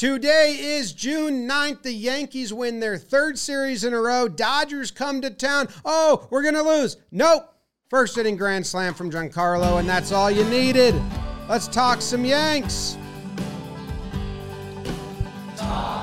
Today is June 9th. The Yankees win their third series in a row. Dodgers come to town. Oh, we're going to lose. Nope. First inning grand slam from Giancarlo, and that's all you needed. Let's talk some Yanks. Talking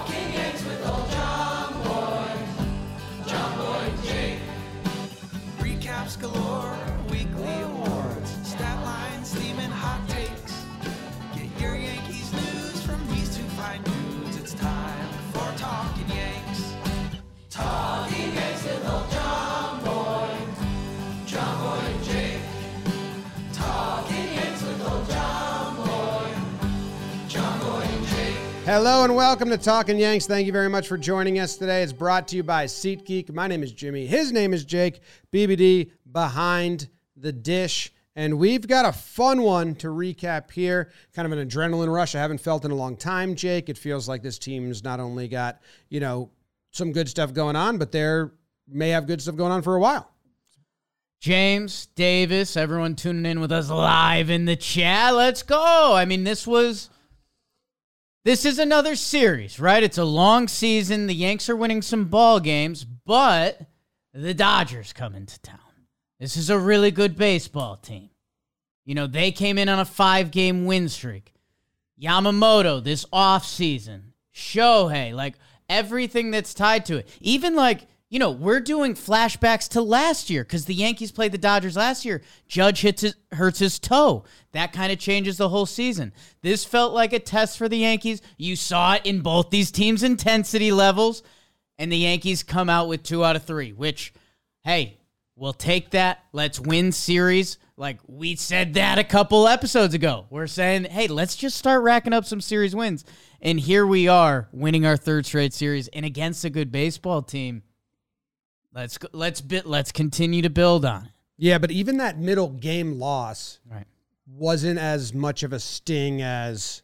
Hello and welcome to Talking Yanks. Thank you very much for joining us today. It's brought to you by SeatGeek. My name is Jimmy. His name is Jake. BBD behind the dish. And we've got a fun one to recap here. Kind of an adrenaline rush I haven't felt in a long time, Jake. It feels like this team's not only got, you know, some good stuff going on, but they're may have good stuff going on for a while. James, Davis, everyone tuning in with us live in the chat. Let's go. I mean, this was this is another series, right? It's a long season. The Yanks are winning some ball games, but the Dodgers come into town. This is a really good baseball team. You know, they came in on a 5-game win streak. Yamamoto this offseason, Shohei, like everything that's tied to it. Even like, you know, we're doing flashbacks to last year because the Yankees played the Dodgers last year. Judge hits his, hurts his toe. That kind of changes the whole season. This felt like a test for the Yankees. You saw it in both these teams' intensity levels, and the Yankees come out with two out of three, which, hey, we'll take that. Let's win series. Like we said that a couple episodes ago. We're saying, hey, let's just start racking up some series wins. And here we are winning our third straight series and against a good baseball team. Let's go, let's bit let's continue to build on it. Yeah, but even that middle game loss Right. wasn't as much of a sting as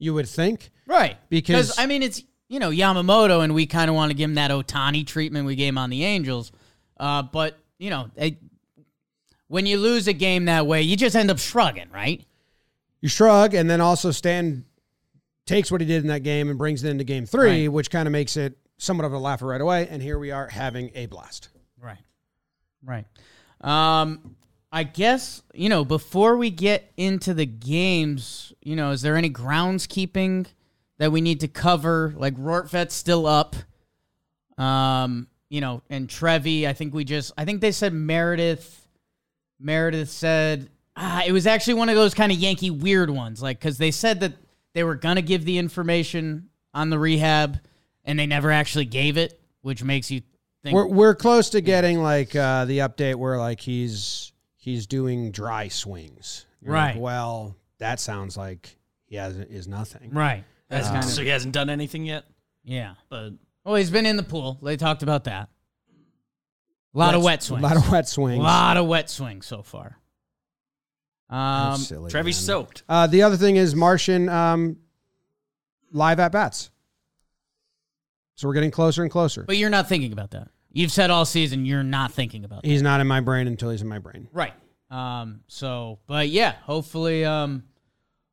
you would think. Right. Because- I mean it's you know Yamamoto and we kind of want to give him that Ohtani treatment we gave him on the Angels. Uh, but you know, it, when you lose a game that way, you just end up shrugging, right? you shrug, and then also Stan takes what he did in that game and brings it into game three, Right. which kind of makes it somewhat of a laugher right away. And here we are having a blast. Right. Right. Um, I guess, you know, before we get into the games, you know, is there any groundskeeping that we need to cover? Like Rortvedt's still up. Um, you know, and Trevi, I think we just I think they said Meredith Meredith said ah, it was actually one of those kind of Yankee weird ones, like because they said that they were gonna give the information on the rehab and they never actually gave it, which makes you think We're we're close to getting like uh, the update where like he's he's doing dry swings. You're like, Right. well, that sounds like he has is nothing. Right. That's Uh, kind of so he hasn't done anything yet, yeah. but Well, he's been in the pool. They talked about that. A lot of wet swings. A lot of wet swings. A lot of wet swings so far. Um, That's silly, Trevi's man. soaked. Uh, the other thing is Martian um, live at bats. So we're getting closer and closer. but you're not thinking about that. You've said all season you're not thinking about that. He's not in my brain until he's in my brain. Right. Um. So, but yeah, hopefully, um,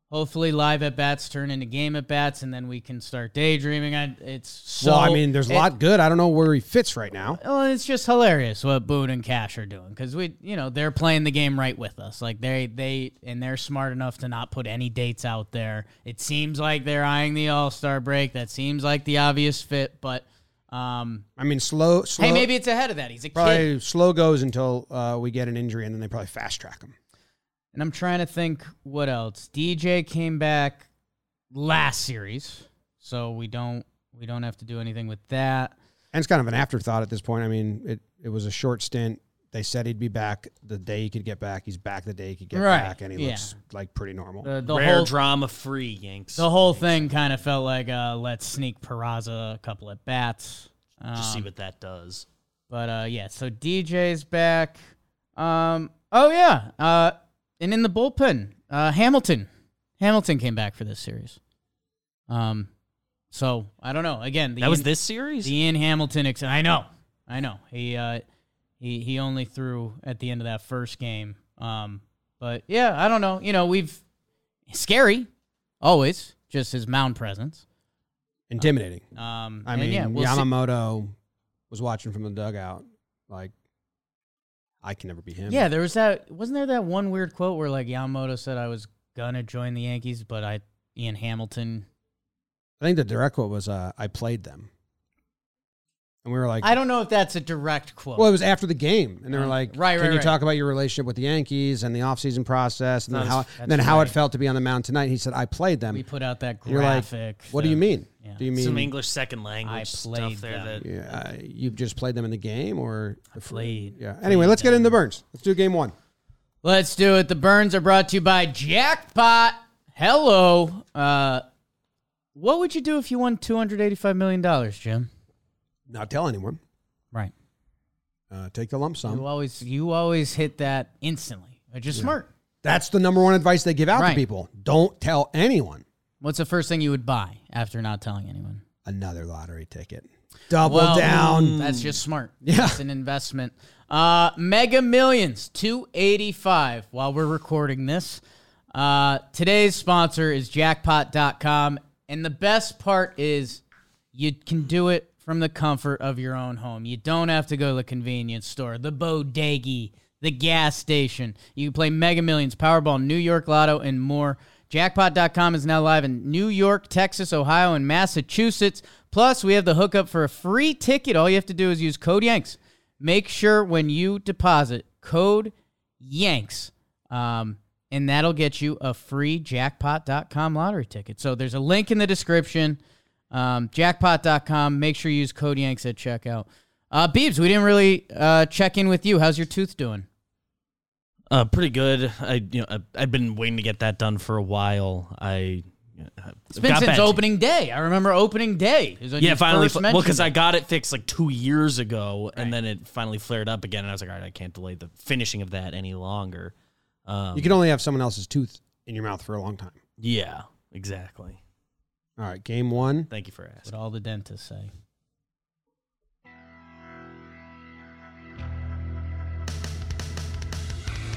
hopefully, live at bats turn into game at bats, and then we can start daydreaming. I, it's so. well, I mean, there's a it- lot good. I don't know where he fits right now. Well, it's just hilarious what Boone and Cash are doing because we, you know, they're playing the game right with us. Like they, they, and they're smart enough to not put any dates out there. It seems like they're eyeing the All Star break. That seems like the obvious fit, but um, I mean, slow, slow. hey, maybe it's ahead of that. He's a kid, slow goes until uh, we get an injury, and then they probably fast track him. And I'm trying to think what else. DJ came back last series, so we don't, we don't have to do anything with that. And it's kind of an afterthought at this point. I mean, it it was a short stint. They they said he'd be back the day he could get back. He's back the day he could get Right, back, and he yeah. looks like pretty normal. The, the Rare whole drama free Yanks. the whole thing kind of felt like uh, let's sneak Peraza a couple at bats. Just see Um, what that does. But uh, yeah, so DJ's back. Um, oh yeah, uh, and in the bullpen, uh, Hamilton, Hamilton came back for this series. Um, so I don't know. Again, the That was Ian- this series. The Ian Hamilton. Ex- I know, I know. He uh, he he only threw at the end of that first game. Um, but yeah, I don't know. You know, we've scary, always. Just his mound presence. Intimidating. Um, I mean, yeah, we'll see- Yamamoto was watching from the dugout. Like, I can never be him. Yeah, there was that. Wasn't there that one weird quote where like Yamamoto said I was gonna join the Yankees, but I Ian Hamilton. I think the direct quote was, uh, "I played them," and we were like, I don't know if that's a direct quote. Well, it was after the game, and they were Uh, like, right, Can right, you right. talk about your relationship with the Yankees and the offseason process, and then how that's then how right. it felt to be on the mound tonight?" He said, "I played them." we put out that You're like, graphic. what do that- you mean? yeah. Do you mean Some English second language I stuff there. them. That yeah, uh, you just played them in the game, or I played. yeah? Anyway, let's get into Burns. Let's do game one. Let's do it. The burns are brought to you by Jackpot. Hello. Uh, what would you do if you won two hundred eighty-five million dollars, Jim? Not tell anyone. Right. Uh, take the lump sum. You always you always hit that instantly, which is smart. That's the number one advice they give out Right. to people. Don't tell anyone. What's the first thing you would buy after not telling anyone? Another lottery ticket. Double Well, down. That's just smart. Yeah. It's an investment. Uh, Mega Millions, 285 while we're recording this. Uh, today's sponsor is jackpot.com. And the best part is you can do it from the comfort of your own home. You don't have to go to the convenience store, the bodega, the gas station. You can play Mega Millions, Powerball, New York Lotto, and more. Jackpot.com is now live in New York, Texas, Ohio, and Massachusetts. Plus, we have the hookup for a free ticket. All you have to do is use code Yanks. Make sure when you deposit code Yanks, um, and that'll get you a free jackpot.com lottery ticket. So there's a link in the description. Um, jackpot.com. Make sure you use code Yanks at checkout. Uh, Beebs, we didn't really uh, check in with you. How's your tooth doing? uh, pretty good. I you know I, I've been waiting to get that done for a while. I It's been since opening day. I remember opening day. Yeah, finally. first Well, because I got it fixed like two years ago, Right. and then it finally flared up again, and I was like, all right, I can't delay the finishing of that any longer. Um, you can only have someone else's tooth in your mouth for a long time. yeah, exactly. All right, game one. Thank you for asking what all the dentists say.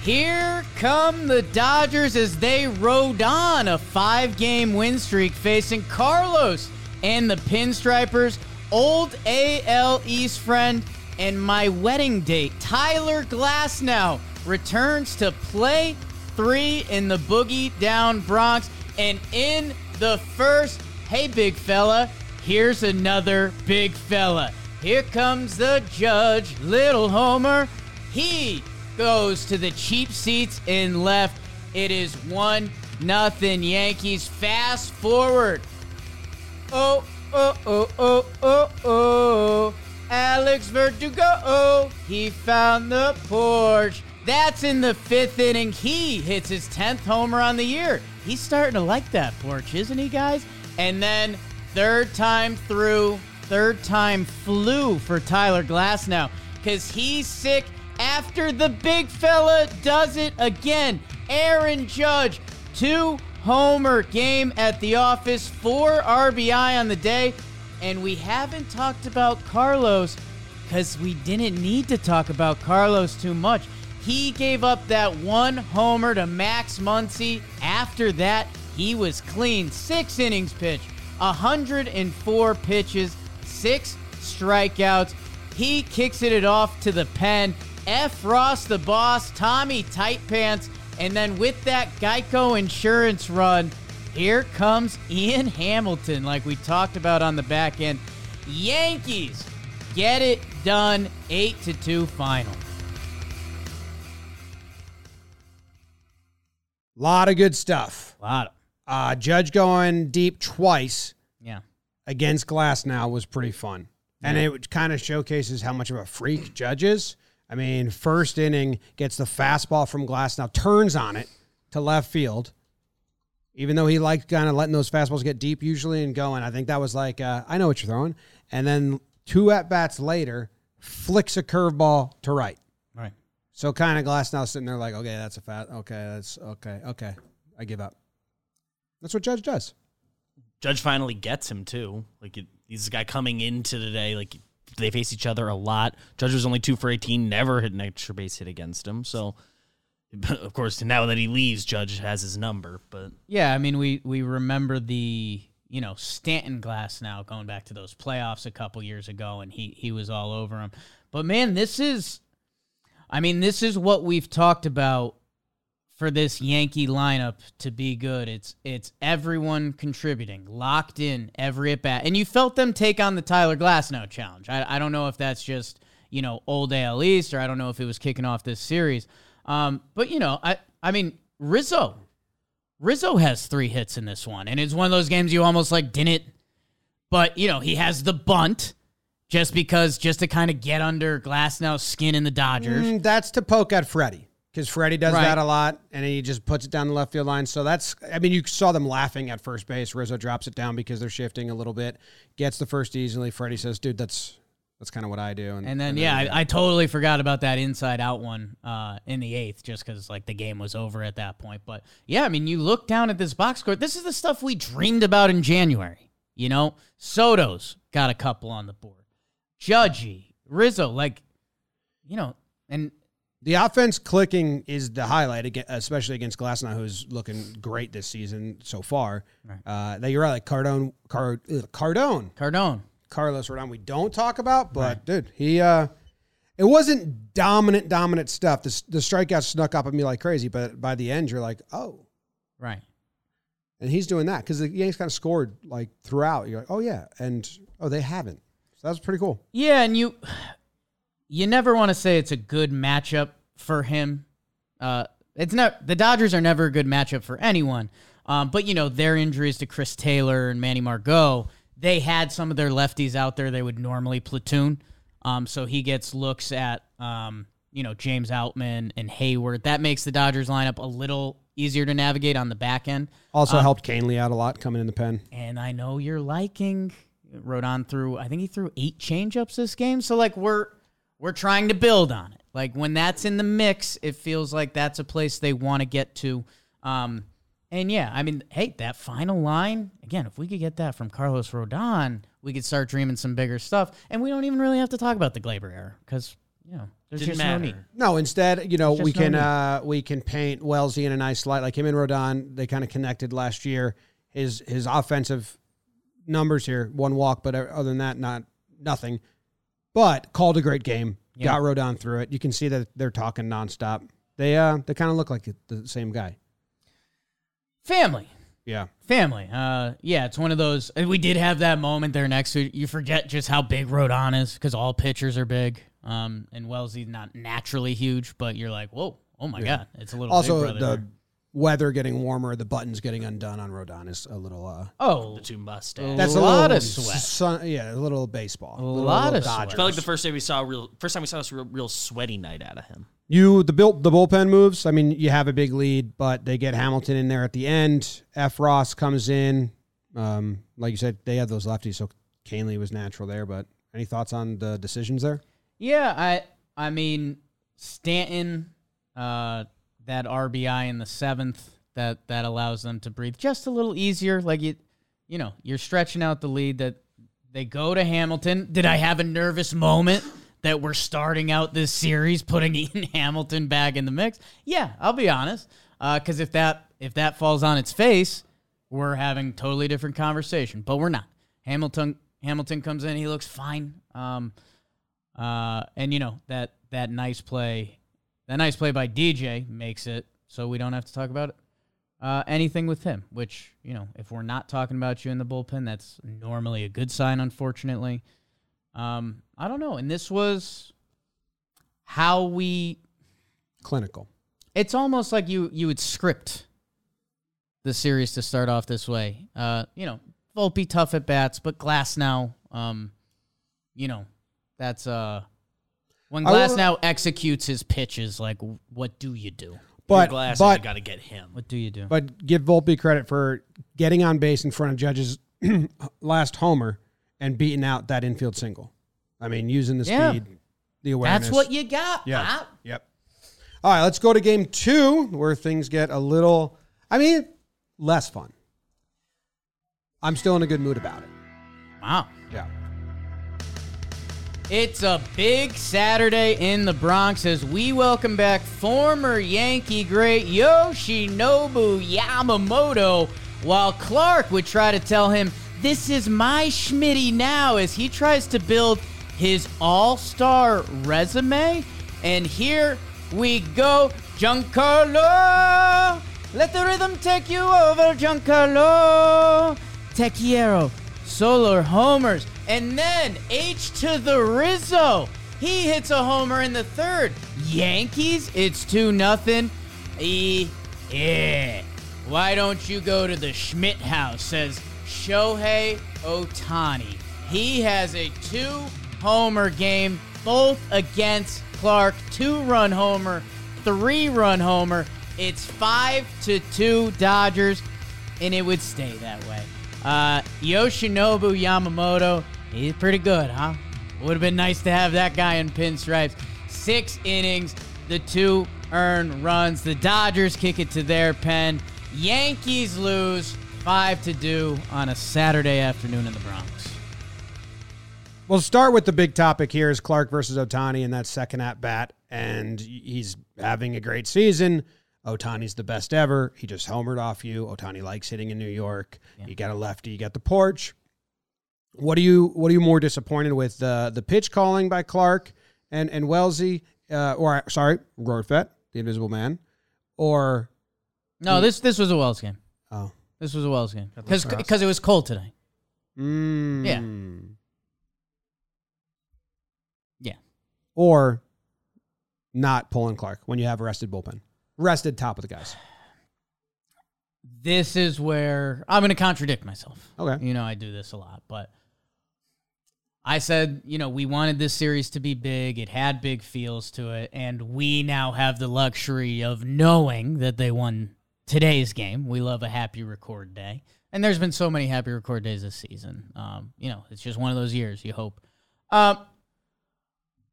Here come the Dodgers as they rode on a five game win streak facing Carlos and the Pinstripers, old AL East friend, and my wedding date, Tyler Glasnow, returns to play three in the Boogie Down Bronx. And in the first, hey, big fella, here's another big fella. Here comes the judge, little Homer. He goes to the cheap seats in left. It is one nothing Yankees. Fast forward. Oh, oh, oh, oh, oh, oh. Alex Verdugo, oh, he found the porch. That's in the fifth inning. He hits his 10th homer on the year. He's starting to like that porch, isn't he, guys? And then third time through, third time flu for Tyler Glasnow because he's sick after the big fella does it again. Aaron Judge, two homer game at the office, four RBI on the day. And we haven't talked about Carlos because we didn't need to talk about Carlos too much. He gave up that one homer to Max Muncy. After that, he was clean. Six innings pitched, 104 pitches, six strikeouts. He kicks it off to the pen. F. Ross, the boss, Tommy Tight Pants, and then with that Geico insurance run, here comes Ian Hamilton, like we talked about on the back end. Yankees get it done, eight to two final. A lot of good stuff. A lot of, Uh, Judge going deep twice yeah. against Glasnow was pretty fun. And it kind of showcases how much of a freak Judge is. I mean, first inning gets the fastball from Glasnow turns on it to left field. Even though he liked kind of letting those fastballs get deep usually and going, I think that was like, uh, I know what you're throwing. And then two at bats later, flicks a curveball to right. Right. So kind of Glasnow sitting there like, okay, that's a fat. Okay, that's okay. Okay, I give up. That's what Judge does. Judge finally gets him too. Like it, he's a guy coming into today. Like they face each other a lot. Judge was only two for eighteen, never hit an extra base hit against him. So, of course, now that he leaves, Judge has his number. But Yeah, I mean we we remember the you know Stanton Glasnow going back to those playoffs a couple years ago, and he he was all over him. But man, this is, I mean, this is what we've talked about for this Yankee lineup to be good. It's it's everyone contributing, locked in every at bat, and you felt them take on the Tyler Glasnow challenge. I I don't know if that's just you know old AL East, or I don't know if it was kicking off this series. Um, but you know, I I mean Rizzo. Rizzo has three hits in this one, and it's one of those games you almost like didn't. But you know, he has the bunt just because, just to kind of get under Glasnow's skin in the Dodgers. Mm, that's to poke at Freddie because Freddie does Right. that a lot, and he just puts it down the left field line. So that's, I mean, you saw them laughing at first base. Rizzo drops it down because they're shifting a little bit, gets the first easily. Freddie says, "Dude, that's that's kind of what I do." And then, yeah, I, I totally forgot about that inside out one uh, in the eighth, just because like the game was over at that point. But yeah, I mean, you look down at this box score. This is the stuff we dreamed about in January. You know, Soto's got a couple on the board. Judgy, Rizzo, like, you know, and the offense clicking is the highlight, especially against Glasnow, who's looking great this season so far. Uh, that you're right, like Cardone, Car, ugh, Cardone, Cardone. Carlos Rodon, we don't talk about, but dude, he uh it wasn't dominant, dominant stuff. The, the strikeouts snuck up at me like crazy, but by the end, you're like, oh, Right. and he's doing that because the Yankees kind of scored like throughout. You're like, oh yeah, and oh they haven't. So that was pretty cool. Yeah, and you you never want to say it's a good matchup for him. Uh, it's not the Dodgers are never a good matchup for anyone. Um, but you know their injuries to Chris Taylor and Manny Margot, they had some of their lefties out there they would normally platoon. Um, so he gets looks at um, you know James Outman and Heyward. That makes the Dodgers lineup a little easier to navigate on the back end. Also helped Kahnle out a lot coming in the pen. And I know you're liking Rodon threw I think he threw eight changeups this game. So like we're we're trying to build on it. Like when that's in the mix, it feels like that's a place they want to get to. Um and yeah, I mean, hey, that final line, again, if we could get that from Carlos Rodon, we could start dreaming some bigger stuff. And we don't even really have to talk about the Gleyber error because, you know, there's Didn't just no need. No, instead, you know, we just no can need. uh we can paint Wellesley in a nice light. Like him and Rodon, they kind of connected last year. His his offensive numbers here, one walk, but other than that, not nothing. But called a great game. Yeah. Got Rodon through it. You can see that they're talking nonstop. They uh they kind of look like the same guy. Family. Yeah. Family. Uh, yeah, it's one of those. and We did have that moment there next to you. Forget just how big Rodon is because all pitchers are big. Um, and Wellesley's not naturally huge, but you're like, whoa, oh my god, it's a little. Also, big brother the there. Weather getting warmer, the buttons getting undone on Rodon is a little. uh oh, the two Mustangs. That's a a lot of sweat. sun- yeah, a little baseball. A little, lot little of sweat. Dodgers. I felt like the first day we saw a real first time we saw this real, real sweaty night out of him. You the built the bullpen moves. I mean, you have a big lead, but they get Hamilton in there at the end. F. Ross comes in. Um, like you said, they had those lefties, so Kahnle was natural there. But any thoughts on the decisions there? Yeah, I I mean Stanton, uh, that RBI in the seventh that that allows them to breathe just a little easier. Like you, you know, you're stretching out the lead. That they go to Hamilton. Did I have a nervous moment that we're starting out this series putting Hamilton back in the mix? Yeah, I'll be honest. Because if that if that falls on its face, we're having totally different conversation. But we're not. Hamilton Hamilton comes in. He looks fine. Um, uh, and you know that that nice play, that nice play by DJ makes it so we don't have to talk about uh, anything with him. Which you know, if we're not talking about you in the bullpen, that's normally a good sign. Unfortunately, um, I don't know. And this was how we. Clinical. It's almost like you you would script the series to start off this way. Uh, you know, Volpe tough at bats, but Glasnow. Um, you know, that's uh When I will- Glasnow executes his pitches, like what do you do? but glass, but you got to get him. What do you do? but give Volpe credit for getting on base in front of Judge's last homer and beating out that infield single. I mean, using the Yeah. speed, the awareness. That's what you got. Yeah. Pop. Yep. All right, let's go to game two where things get a little, I mean, less fun. I'm still in a good mood about it. Wow. It's a big Saturday in the Bronx as we welcome back former Yankee great Yoshinobu Yamamoto, while Clarke would try to tell him, This is my Schmitty now, as he tries to build his all star resume. And here we go, Giancarlo! Let the rhythm take you over, Giancarlo! Te quiero. Solar homers. And then H to the Rizzo. He hits a homer in the third. Yankees, it's 2 nothing. E yeah. Why don't you go to the Schmidt house? Says Shohei Ohtani. He has a two homer game, both against Clarke. Two run homer, three run homer. It's five to two Dodgers, and it would stay that way. Uh, Yoshinobu Yamamoto, he's pretty good, huh? Would have been nice to have that guy in pinstripes. Six innings, the two earned runs. The Dodgers kick it to their pen. Yankees lose five to do on a Saturday afternoon in the Bronx. We'll start with the big topic here is Clarke versus Ohtani in that second at bat, and he's having a great season. Ohtani's the best ever. He just homered off you. Ohtani likes hitting in New York. You got a lefty. You got the porch. What are you What are you more disappointed with the the pitch calling by Clarke and and Wellesley, uh, or sorry, Rortvedt, the Invisible Man, or No, this this was a Wells game. oh, This was a Wells game because it was cold today. mm, Yeah. Yeah. or not pulling Clarke when you have arrested bullpen, rested top of the guys. This is where I'm going to contradict myself. Okay. You know, I do this a lot, but I said, you know, we wanted this series to be big. It had big feels to it. And we now have the luxury of knowing that they won today's game. We love a happy record day. And there's been so many happy record days this season. Um, you know, it's just one of those years, you hope. Um,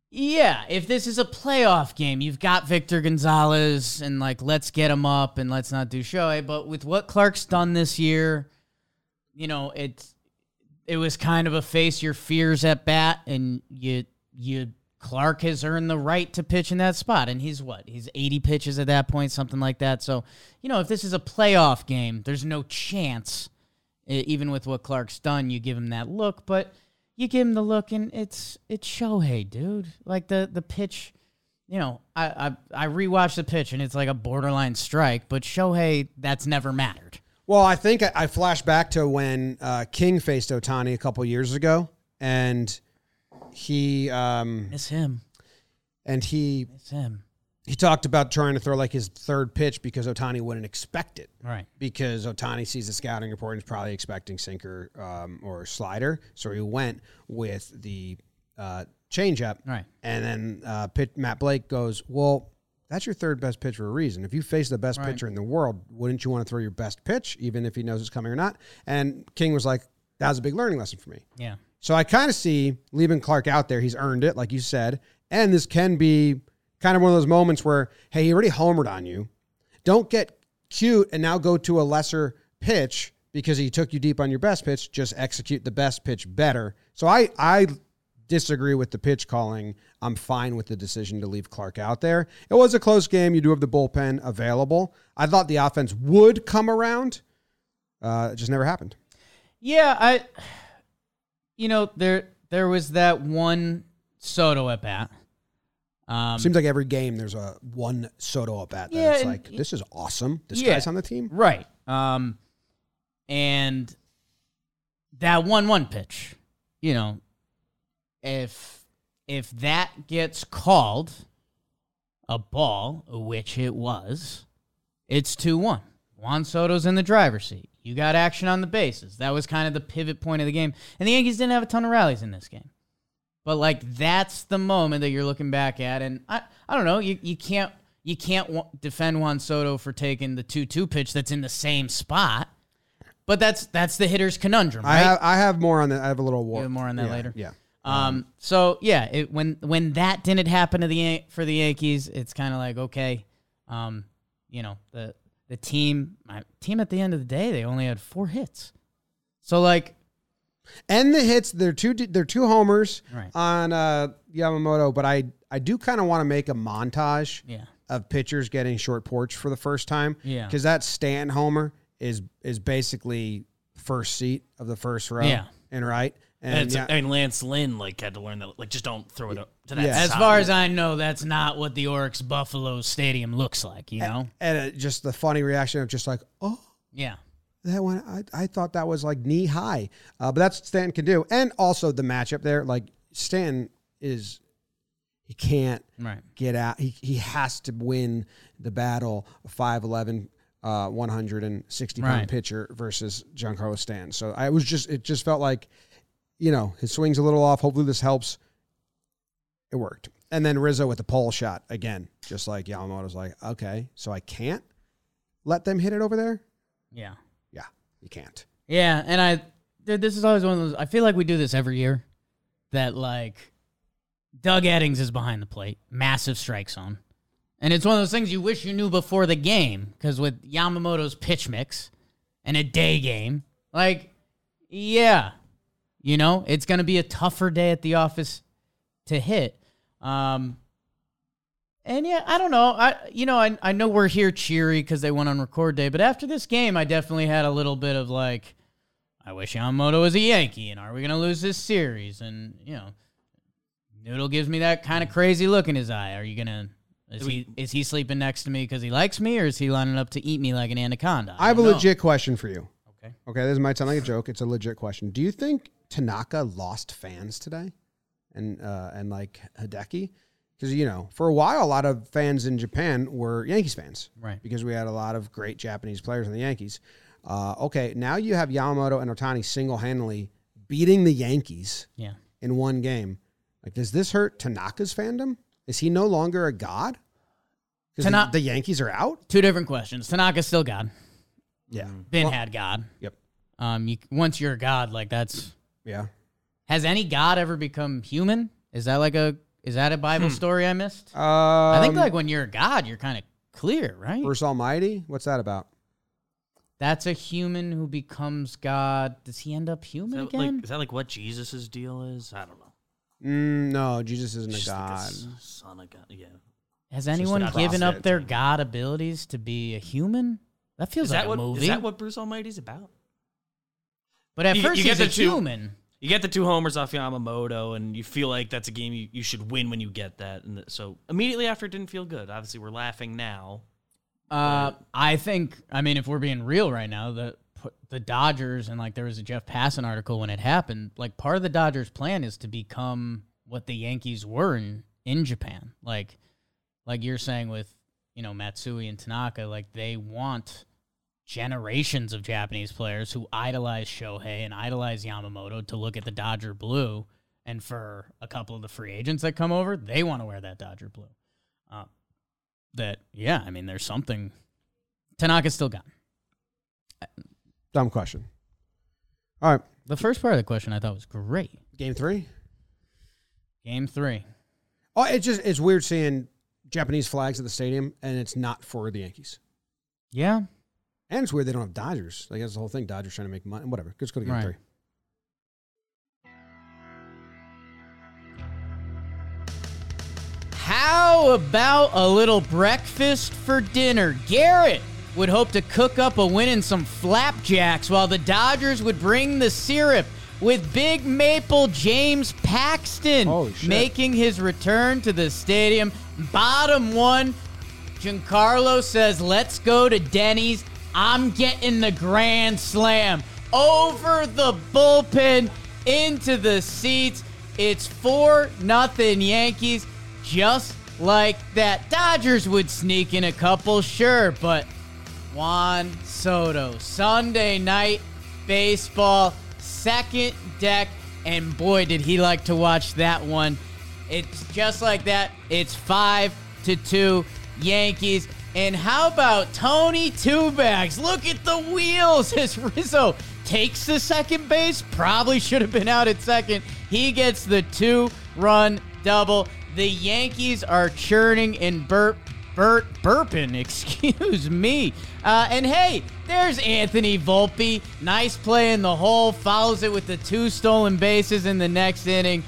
yeah, if this is a playoff game, you've got Victor Gonzalez and like let's get him up and let's not do Shohei. But with what Clarke's done this year, you know, it's it was kind of a face your fears at bat, and you you Clarke has earned the right to pitch in that spot, and he's what he's eighty pitches at that point, something like that. So you know, if this is a playoff game, there's no chance, even with what Clarke's done, you give him that look, but you give him the look, and it's it's Shohei, dude. Like the the pitch. You know, I, I I rewatched the pitch and it's like a borderline strike, but Shohei, that's never mattered. Well, I think I, I flash back to when uh, King faced Ohtani a couple years ago, and he um, Miss him. and he Miss him. He talked about trying to throw like his third pitch because Ohtani wouldn't expect it. Right. because Ohtani sees the scouting report and is probably expecting sinker um, or slider. So he went with the uh, changeup. Right. And then uh, pit, Matt Blake goes, Well, that's your third best pitch for a reason. If you face the best Right. pitcher in the world, wouldn't you want to throw your best pitch, even if he knows it's coming or not? And King was like, That was a big learning lesson for me. Yeah. So I kind of see leaving Clarke out there. He's earned it, like you said. And this can be kind of one of those moments where, hey, he already homered on you. Don't get cute and now go to a lesser pitch because he took you deep on your best pitch. Just execute the best pitch better. So I I disagree with the pitch calling. I'm fine with the decision to leave Clarke out there. It was a close game. You do have the bullpen available. I thought the offense would come around. Uh, it just never happened. Yeah, I you know, there there was that one Soto at bat. Um Seems like every game there's a one Soto at bat that Yeah, it's and- like this is awesome. This Yeah. guy's on the team. right. Um and that one one pitch, you know, if if that gets called a ball, which it was, it's 2-1. Juan Soto's in the driver's seat. You got action on the bases. That was kind of the pivot point of the game. And the Yankees didn't have a ton of rallies in this game. But like that's the moment that you're looking back at, and I I don't know you you can't you can't defend Juan Soto for taking the two two pitch that's in the same spot. But that's that's the hitter's conundrum, I have I have more on that. I have a little war. Have more on that yeah, later? Yeah. Um. So yeah, it, when when that didn't happen to the for the Yankees, it's kind of like okay, um, you know the the team my team at the end of the day they only had four hits, so like And the hits, they're two they're two homers Right. on uh, Yamamoto, but I I do kind of want to make a montage yeah of pitchers getting short porch for the first time. Yeah. Because that Stanton homer is is basically first seat of the first row. Yeah. And right. And And yeah, I mean, Lance Lynn like had to learn that. Like, just don't throw it up to that. Yeah. As far as I know, that's not what the Orix Buffalo Stadium looks like. You know? and uh, just the funny reaction of just like, oh, Yeah. That one I, I thought that was like knee high. Uh, but that's what Stanton can do. And also the matchup there, like Stanton is he can't Right. get out. He he has to win the battle. A 5'11", uh, one hundred and sixty pound Right. pitcher versus Giancarlo Stanton. So I was just it just felt like, you know, his swing's a little off. Hopefully this helps. It worked. And then Rizzo with the pole shot again, just like Yamamoto's like, okay, so I can't let them hit it over there. Yeah. You can't. Yeah, and I dude, this is always one of those I feel like we do this every year that like Doug Eddings is behind the plate, massive strike zone. And it's one of those things you wish you knew before the game cuz with Yamamoto's pitch mix and a day game, like yeah, you know, it's going to be a tougher day at the office to hit. Um and yeah, I don't know. I you know, I I know we're here cheery because they went on record day, but after this game, I definitely had a little bit of like, I wish Yamamoto was a Yankee, and are we gonna lose this series? And you know, Noodle gives me that kind of crazy look in his eye. Are you gonna? Is he is he sleeping next to me because he likes me, or is he lining up to eat me like an anaconda? I have a know. legit question for you. Okay. Okay, this might sound like a joke. It's a legit question. Do you think Tanaka lost fans today, and uh, and like Hideki? Because you know, for a while, a lot of fans in Japan were Yankees fans, Right. Because we had a lot of great Japanese players in the Yankees. Uh, okay, now you have Yamamoto and Ohtani single handedly beating the Yankees Yeah. in one game. Like, does this hurt Tanaka's fandom? Is he no longer a god? Because Tana- the, the Yankees are out. Two different questions. Tanaka's still God. Yeah. Ben Well, had God. Yep. Um. You once you're a God, like that's Yeah. has any God ever become human? Is that like a is that a Bible story I missed? Um, I think like when you're a God, you're kind of clear, right? Bruce Almighty. What's that about? That's a human who becomes God. Does he end up Is human that, again? like, is that like what Jesus' deal is? I don't know. Mm, no, Jesus isn't a Just like a god. s- son of God. Yeah. Has anyone a given up prophet. their God abilities to be a human? That feels Is like that a what movie. is that what Bruce Almighty's about? but at You- first you get he's a the two- human. You get the two homers off Yamamoto, and you feel like that's a game you, you should win when you get that. And so immediately after, it didn't feel good. Obviously, we're laughing now. Uh, I think. I mean, if we're being real right now, the the Dodgers and like there was a Jeff Passan article when it happened. Like part of the Dodgers' plan is to become what the Yankees were in in Japan. Like, like you're saying with you know Matsui and Tanaka, like they want generations of Japanese players who idolize Shohei and idolize Yamamoto to look at the Dodger blue. And for a couple of the free agents that come over, they want to wear that Dodger blue. Uh, that yeah, I mean, there's something. Tanaka's still gone. Dumb question. All right, The first part of the question I thought was great. game three. Game three. Oh, it's just it's weird seeing Japanese flags at the stadium, and it's not for the Yankees. Yeah. And it's weird they don't have Dodgers. Like that's the whole thing. Dodgers trying to make money. Whatever. Let's go to game Right. three. How about a little breakfast for dinner? Garrett would hope to cook up a win in some flapjacks while the Dodgers would bring the syrup with Big Maple James Paxton making his return to the stadium. Bottom one, Giancarlo says, let's go to Denny's. I'm getting the grand slam over the bullpen into the seats. It's 4 nothing Yankees. Just like that. Dodgers would sneak in a couple, sure, but Juan Soto, Sunday night baseball, second deck, and boy, did he like to watch that one. It's just like that. It's five to two Yankees. And how about Tony Two Bags? Look at the wheels as Rizzo takes the second base. Probably should have been out at second. He gets the two run double. The Yankees are churning and burp, burp, burping. Excuse me. Uh, and hey, there's Anthony Volpe. Nice play in the hole. Follows it with the two stolen bases in the next inning.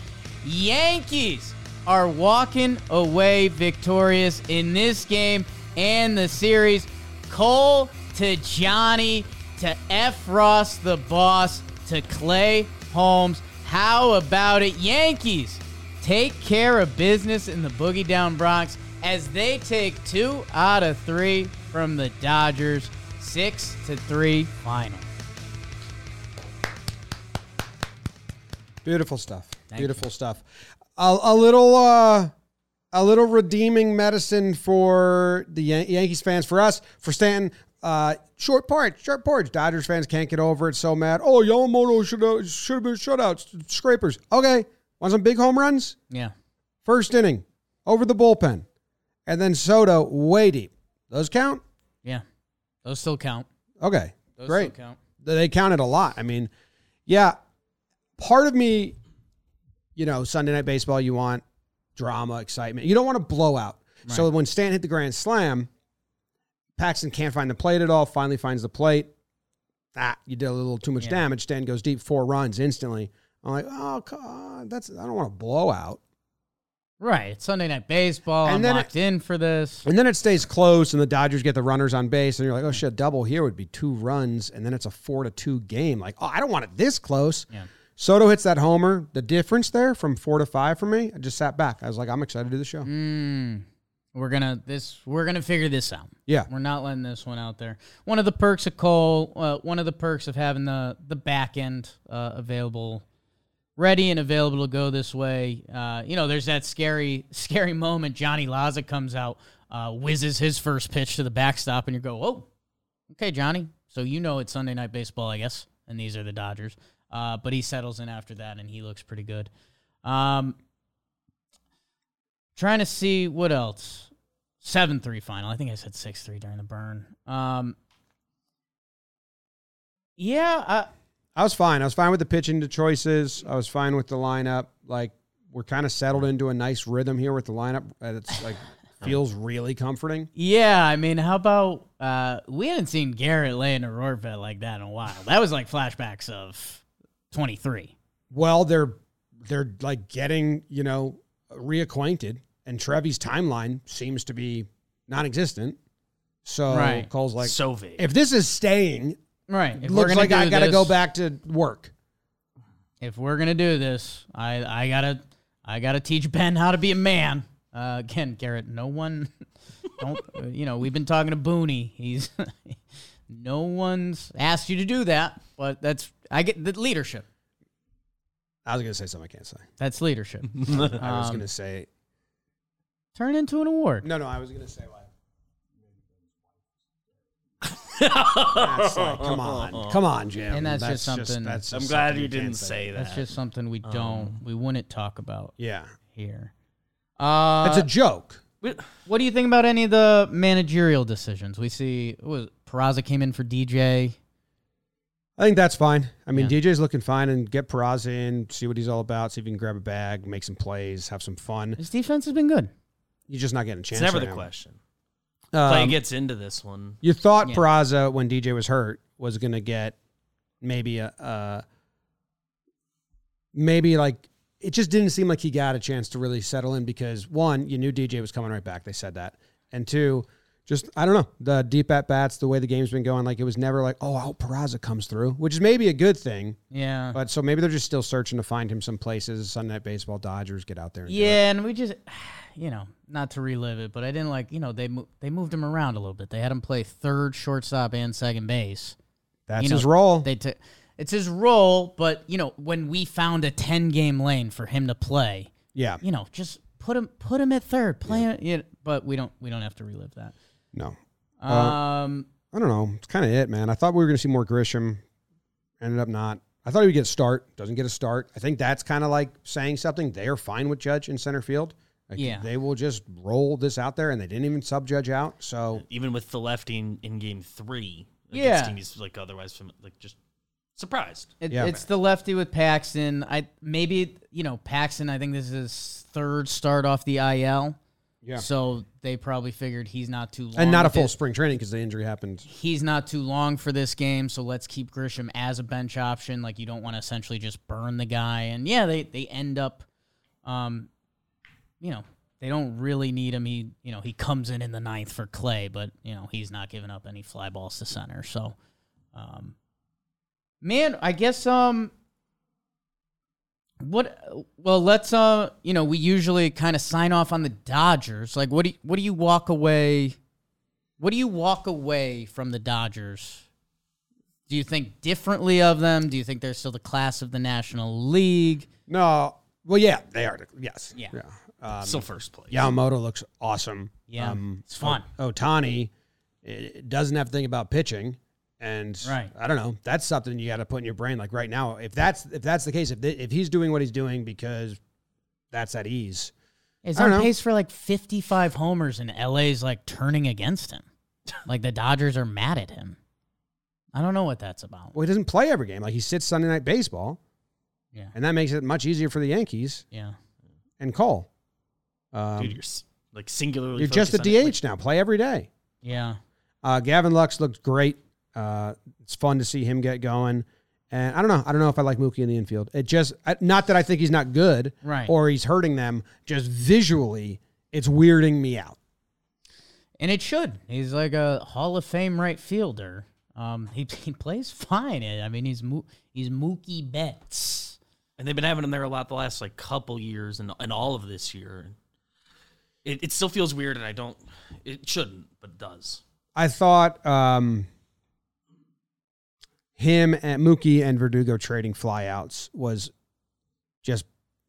Yankees are walking away victorious in this game and the series. Cole to Johnny to F. Ross, the boss, to Clay Holmes. How about it? Yankees take care of business in the Boogie Down Bronx as they take two out of three from the Dodgers. Six to three final. Beautiful stuff. Beautiful stuff. A, a little uh a little redeeming medicine for the Yan- Yankees fans, for us, for Stanton. Uh, short porch, short porch. Dodgers fans can't get over it. So mad. Oh, Yamamoto should have should have been shutouts, scrapers. Okay, want some big home runs? Yeah. First inning, over the bullpen, and then Soto way deep. Those count? Yeah. Those still count. Okay, Those great. still count. they counted a lot. I mean, yeah, part of me, you know, Sunday night baseball, you want drama, excitement. You don't want a blowout. So Right. when Stan hit the grand slam, Paxton can't find the plate at all. Finally finds the plate. Ah, you did a little too much Yeah. damage. Stan goes deep, four runs instantly. I'm like, oh, God, that's I don't want to blow out. Right. It's Sunday night baseball. And I'm then locked in for this. And then it stays close, and the Dodgers get the runners on base, and you're like, oh shit, double here would be two runs, and then it's a four to two game. Like, oh, I don't want it this close. Yeah. Soto hits that homer. The difference there from four to five for me, I just sat back. I was like, I'm excited to do the show. Mm, we're gonna this. We're gonna figure this out. Yeah. We're not letting this one out there. One of the perks of Cole. Uh, one of the perks of having the the back end uh, available, ready and available to go this way. Uh, you know, there's that scary scary moment. Johnny Laza comes out, uh, whizzes his first pitch to the backstop, and you go, "Oh, okay, Johnny." So you know it's Sunday night baseball, I guess, and these are the Dodgers. Uh, but he settles in after that, and he looks pretty good. Um, trying to see what else. Seven three final. I think I said six three during the burn. Um, yeah, uh, I was fine. I was fine with the pitching to choices. I was fine with the lineup. Like, we're kind of settled into a nice rhythm here with the lineup. It's like, feels really comforting. yeah. I mean, how about uh, we hadn't seen Garrett laying a roar vet like that in a while. That was like flashbacks of twenty three. Well, they're they're like getting you know reacquainted, and Trevi's timeline seems to be non-existent. So Right. Cole's like, so vague. if this is staying, Right. If looks like I got to go back to work. if we're gonna do this, I I gotta I gotta teach Ben how to be a man. Uh, again, Garrett, no one, don't you know? We've been talking to Booney. He's no one's asked you to do that, but that's I get the leadership. I was gonna say something I can't say. That's leadership. I was Um, gonna say Turn into an award. no, no. I was gonna say why. That's like, come on, come on, Jim. And that's just something- that's I'm just glad something you can't didn't say. say that. That's just something we don't we wouldn't talk about Yeah, here. Uh, it's a joke. what do you think about any of the managerial decisions? We see what was it, Peraza came in for DJ. I think that's fine. I mean, Yeah. DJ's looking fine, and get Peraza in, see what he's all about, see if you can grab a bag, make some plays, have some fun. His defense has been good. You're just not getting a chance. It's never right the now. question. Clay Um, gets into this one. You thought Yeah. Peraza, when DJ was hurt, was going to get maybe a, uh, maybe like it just didn't seem like he got a chance to really settle in because one, you knew DJ was coming right back. They said that, and two, just I don't know the deep at bats, the way the game's been going. Like it was never like, oh, I hope Peraza comes through, which is maybe a good thing. Yeah. But so maybe they're just still searching to find him some places. Sunday Night Baseball, Dodgers, get out there. And. Yeah, and we just, you know, not to relive it, but I didn't like, you know, they mo- they moved him around a little bit. They had him play third, shortstop, and second base. that's you know, his role. They took it's his role, but you know, when we found a ten game lane for him to play, yeah, you know, just put him put him at third, play it. Yeah, but we don't we don't have to relive that. No, Um, I don't know. It's kind of it, man. I thought we were going to see more Grisham. Ended up not. I thought he would get a start. Doesn't get a start. I think that's kind of like saying something. They are fine with Judge in center field. Like, Yeah. they will just roll this out there, and they didn't even sub Judge out. So Even with the lefty in, in game three, Yeah. against team he's like otherwise from like just surprised. It, Yeah. It's the lefty with Paxton. I maybe you know Paxton. I think this is his third start off the IL. Yeah. So they probably figured he's not too long. and not a full it. spring training because the injury happened. He's not too long for this game, so let's keep Grisham as a bench option. Like you don't want to essentially just burn the guy. And yeah, they they end up, um, you know, they don't really need him. He you know he comes in in the ninth for Clay, but you know he's not giving up any fly balls to center. So, um, man, I guess um. What? Well, let's uh, you know, we usually kind of sign off on the Dodgers. Like, what do you, what do you walk away? What do you walk away from the Dodgers? Do you think differently of them? Do you think they're still the class of the National League? No, well, yeah, they are. Yes, Yeah. yeah. Um, Still first place. Yamamoto looks awesome. Yeah, Um, it's fun. Ohtani doesn't have to think about pitching, and Right. I don't know. That's something you got to put in your brain. Like right now, if that's if that's the case, if they, if he's doing what he's doing because that's at ease, He's I don't on know. pace for like 55 homers, and LA's like turning against him. like the Dodgers are mad at him. I don't know what that's about. well, he doesn't play every game. Like he sits Sunday night baseball, Yeah, and that makes it much easier for the Yankees yeah. and Cole. Um, Dude, you're like singularly. you're just a focused on DH now. Play every day. Yeah. Uh, Gavin Lux looked great. Uh, it's fun to see him get going. And I don't know. I don't know if I like Mookie in the infield. It just not that I think he's not good, Right. Or he's hurting them. Just visually, it's weirding me out. And it should. He's like a Hall of Fame right fielder. Um, he, he plays fine. I mean, he's Mo- he's Mookie Betts. And they've been having him there a lot the last like couple years and, and all of this year. It, it still feels weird, and I don't. It shouldn't, but it does. I thought um, him and Mookie and Verdugo trading flyouts was just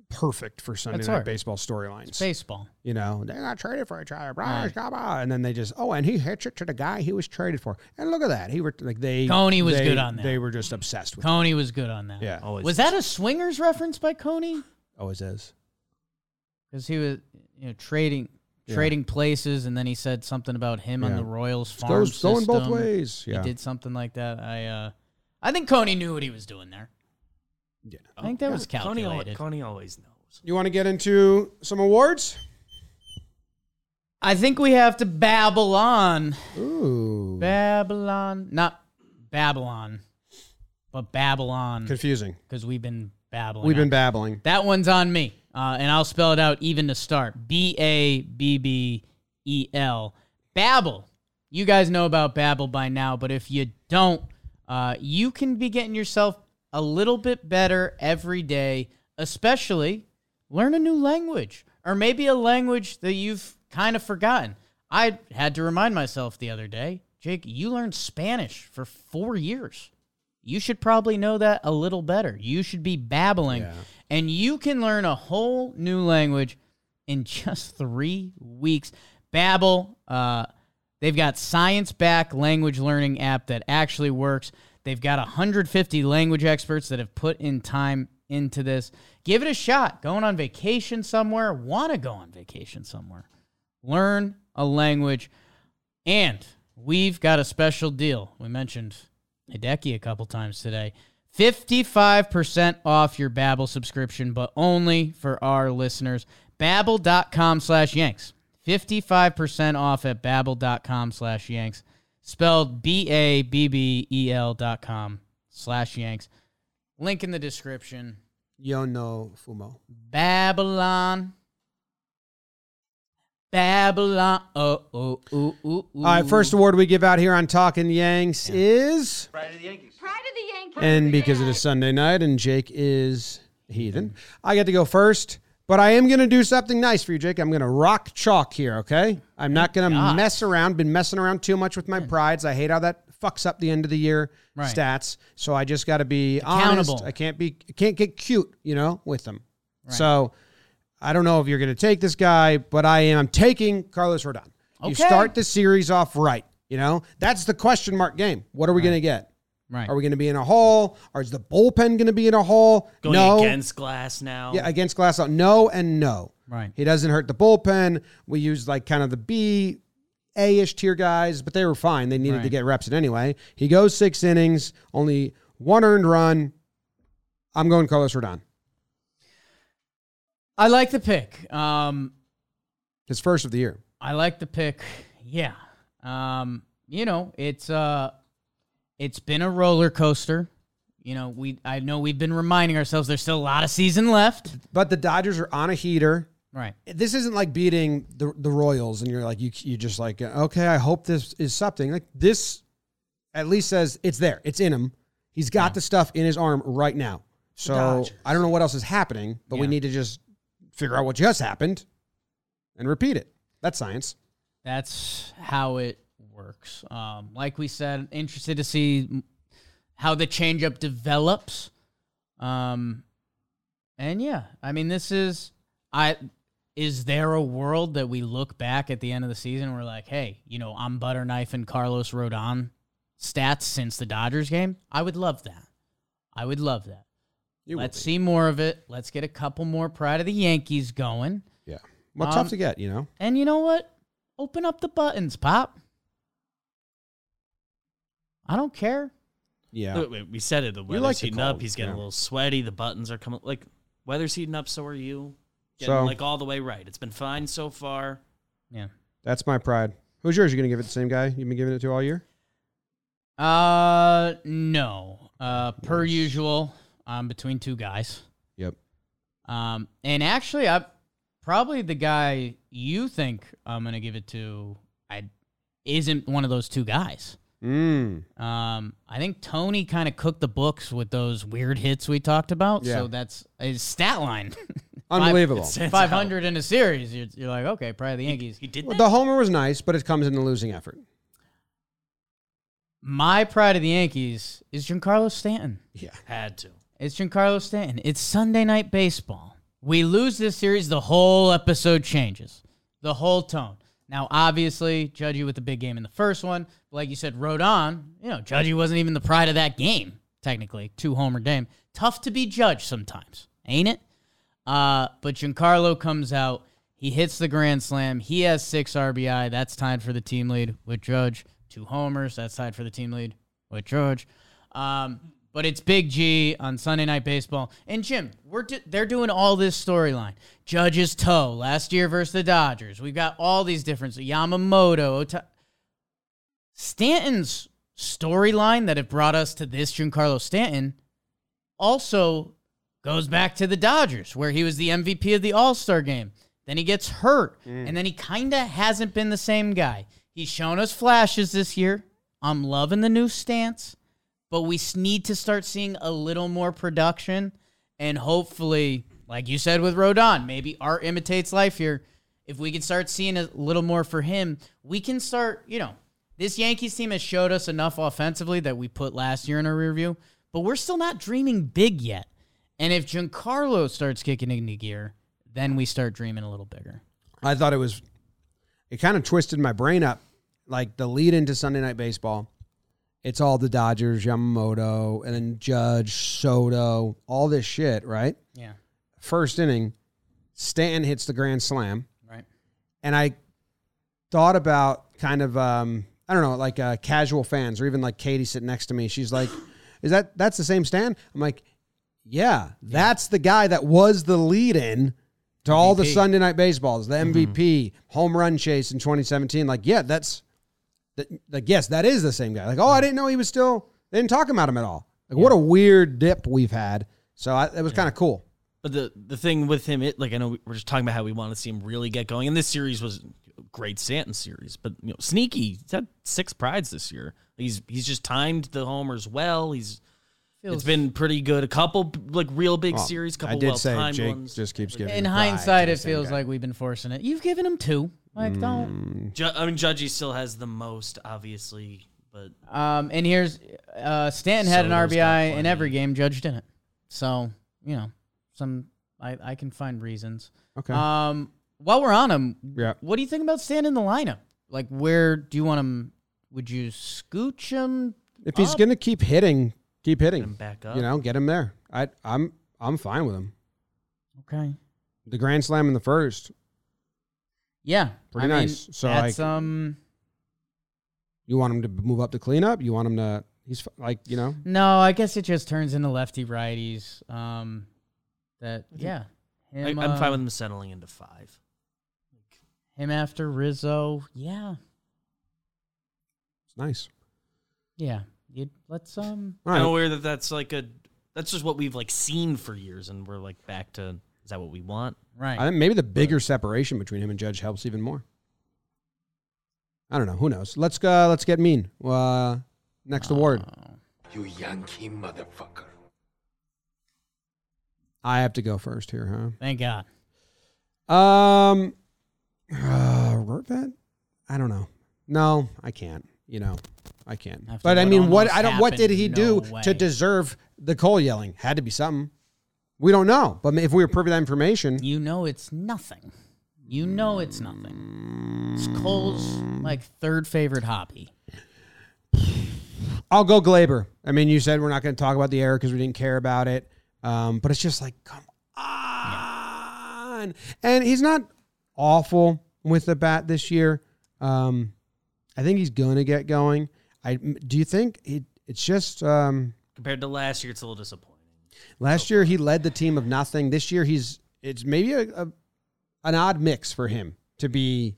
perfect for Sunday That's night hard. baseball storylines. Baseball. You know, they got traded for each other, blah, Right. blah, blah. and then they just oh, and he hits it to the guy he was traded for, and look at that, he were like they. Coney was they- good on that. They were just obsessed with. it. Coney was good on that. Yeah, Always Was that a swingers reference by Coney? always is. Because he was, you know, trading Yeah. trading places, and then he said something about him on the Royals farm Goes going both ways. Yeah, He did something like that. I, uh, I think Coney knew what he was doing there. yeah. I think that was Coney, al- calculated. Coney always knows. You want to get into some awards? I think we have to babble on. Ooh, Babylon, not Babylon, but Babylon, confusing. because we've been babbling. We've been babbling. That one's on me, uh, and I'll spell it out even to start. B A B B E L. Babbel. You guys know about Babbel by now, but if you don't, uh, you can be getting yourself a little bit better every day, especially learn a new language or maybe a language that you've kind of forgotten. I had to remind myself the other day, Jake, you learned Spanish for four years. You should probably know that a little better. You should be babbling, Yeah. and you can learn a whole new language in just three weeks. Babbel, uh, they've got science-backed language learning app that actually works. They've got 150 language experts that have put in time into this. Give it a shot. Going on vacation somewhere, want to go on vacation somewhere. Learn a language. And we've got a special deal. We mentioned Hideki a couple times today. 55% off your Babbel subscription, but only for our listeners. Babbel.com slash Yanks. 55% off at Babbel.com slash Yanks. Spelled B-A-B-B-E-L dot com slash Yanks. Link in the description. Yo no fumo. Babylon. Babylon. Oh, oh, ooh, ooh, ooh. All right, first award we give out here on Talking Yanks is, Pride of the Yankees. Pride of the Yankees. and because it is Sunday night and Jake is heathen, I get to go first. But I am going to do something nice for you, Jake. I'm going to rock chalk here, okay? I'm not going to mess around. Been messing around too much with my prides. I hate how that fucks up the end of the year Right. stats. So I just got to be honest. I can't be I can't get cute, you know, with them. So I don't know if you're going to take this guy, but I am. I'm taking Carlos Rodon. You start the series off right. You know, that's the question mark game. What are we going to get? Right. Are we going to be in a hole? Or is the bullpen going to be in a hole? Going no. against Glasnow. Yeah, against Glass. No and no. Right. He doesn't hurt the bullpen. We used like kind of the B, A ish tier guys, but they were fine. They needed to get reps in anyway. He goes six innings, only one earned run. I'm going Carlos Rodon. I like the pick. Um, His first of the year. I like the pick. Yeah. Um, you know, it's uh it's been a roller coaster. You know, we I know we've been reminding ourselves there's still a lot of season left. But the Dodgers are on a heater. Right. This isn't like beating the the Royals, and you're like you you just like okay, I hope this is something. Like this, at least says it's there, it's in him. He's got the stuff in his arm right now. So I don't know what else is happening, but we need to just figure out what just happened and repeat it. That's science. That's how it works. Um, like we said, interested to see how the changeup develops. Um, and yeah, I mean, this is I. Is there a world that we look back at the end of the season and we're like, hey, you know, I'm butter knife and Carlos Rodon stats since the Dodgers game? I would love that. I would love that. Will Let's see more of it. Let's get a couple more Pride of the Yankees going. Yeah. Well, Um, tough to get, you know. And you know what? Open up the buttons, Pop. I don't care. Yeah. Look, we- We said it. The weather's like the heating up. He's getting yeah. a little sweaty. The buttons are coming. Like weather's heating up. So are you. Getting So- like all the way right. It's been fine so far. Yeah. That's my pride. Who's yours? You gonna give it to the same guy you've been giving it to all year? Uh, no. Uh, per usual, I'm between two guys. Yep. Um, and actually, I probably the guy you think I'm gonna give it to. I isn't one of those two guys. Mm. Um, I think Tony kind of cooked the books with those weird hits we talked about. Yeah. So that's his stat line. Unbelievable. Stands Five out. hundred in a series. You're, you're like, okay, probably the Yankees. He did Well, the homer was nice, but it comes in the losing effort. My pride of the Yankees is Giancarlo Stanton. Yeah. Had to. It's Giancarlo Stanton. It's Sunday night baseball. We lose this series, the whole episode changes. The whole tone. Now, obviously, Judgy with the big game in the first one. But like you said, Rodon, you know, Judgy wasn't even the pride of that game, technically. Two homer game. Tough to be judged sometimes, ain't it? Uh, but Giancarlo comes out. He hits the grand slam. He has six RBI. That's tied for the team lead with Judge. Two homers. That's tied for the team lead with Judge. Um, but it's Big G on Sunday Night Baseball. And Jim, we're do- they're doing all this storyline. Judge's toe last year versus the Dodgers. We've got all these different Yamamoto. Ota- Stanton's storyline that have brought us to this Giancarlo Stanton also goes back to the Dodgers, where he was the MVP of the All Star game. Then he gets hurt, mm. and then he kind of hasn't been the same guy. He's shown us flashes this year. I'm loving the new stance, but we need to start seeing a little more production, and hopefully, like you said with Rodon, maybe art imitates life here. If we can start seeing a little more for him, we can start. You know, this Yankees team has showed us enough offensively that we put last year in our review, but we're still not dreaming big yet. And if Giancarlo starts kicking into gear, then we start dreaming a little bigger. I thought it was, it kind of twisted my brain up. Like the lead into Sunday Night Baseball, it's all the Dodgers, Yamamoto, and then Judge, Soto, all this shit, right? Yeah. First inning, Stanton hits the grand slam. Right. And I thought about kind of, um, I don't know, like uh, casual fans or even like Katie sitting next to me. She's like, is that, that's the same Stan? I'm like, yeah, that's the guy that was the lead in to all the Sunday night baseballs, the Mm-hmm. MVP, home run chase in 2017. Like, yeah, that's, that, like, yes, that is the same guy. Like, oh, I mm. didn't know he was still, they didn't talk about him at all. Like, what a weird dip we've had. So I, it was kind of cool. But the the thing with him, it like I know we- we're just talking about how we want to see him really get going, and this series was a great Stanton series. But you know, sneaky, he's had six prides this year. He's he's just timed the homers well. He's Feels- it's been pretty good. A couple like real big Well, series, I couple did well say timed Jake ones. just keeps giving. In hindsight, it feels guy. like we've been forcing it. You've given him two. Like, don't. Ju- I mean, Judgy still has the most, obviously, but Um, and here's uh, Stanton had an Soto's got RBI in plenty. every game. Judge didn't. So you know, some I, I can find reasons. Okay. Um, while we're on him, Yeah. what do you think about Stan in the lineup? Like, where do you want him? Would you scooch him If he's up. going to keep hitting, keep hitting. Him back up. You know, get him there. I I'm I'm fine with him. Okay. The grand slam in the first. Yeah. Pretty I mean, nice. So, that's like- um. You want him to move up to cleanup? You want him to? He's like you know. No, I guess it just turns into lefty righties. Um, that yeah. I, Him, I'm uh, fine with him settling into five. him after Rizzo. Yeah, It's nice. yeah. You let's um. All I'm right. aware that that's like a that's just what we've like seen for years, and we're like back to is that what we want? Right. I think maybe the bigger separation between him and Judge helps even more. I don't know. Who knows? Let's go. Let's get mean. Uh, next award. Oh. You Yankee motherfucker. I have to go first here, huh? Thank God. Um, uh, Rortvedt? I don't know. No, I can't. You know, I can't. After But I mean, what I don't. What did he no do way. to deserve the Cole yelling? Had to be something. We don't know. But if we were privy to that information, You know it's nothing. You know it's nothing. It's Cole's like third favorite hobby. I'll go Gleyber. I mean, you said we're not going to talk about the error because we didn't care about it. Um, but it's just like, come on. And he's not awful with the bat this year. Um, I think he's going to get going. I do you think it, it's just um, Compared to last year, it's a little last year he led the team of nothing. This year he's it's maybe a, a an odd mix for him to be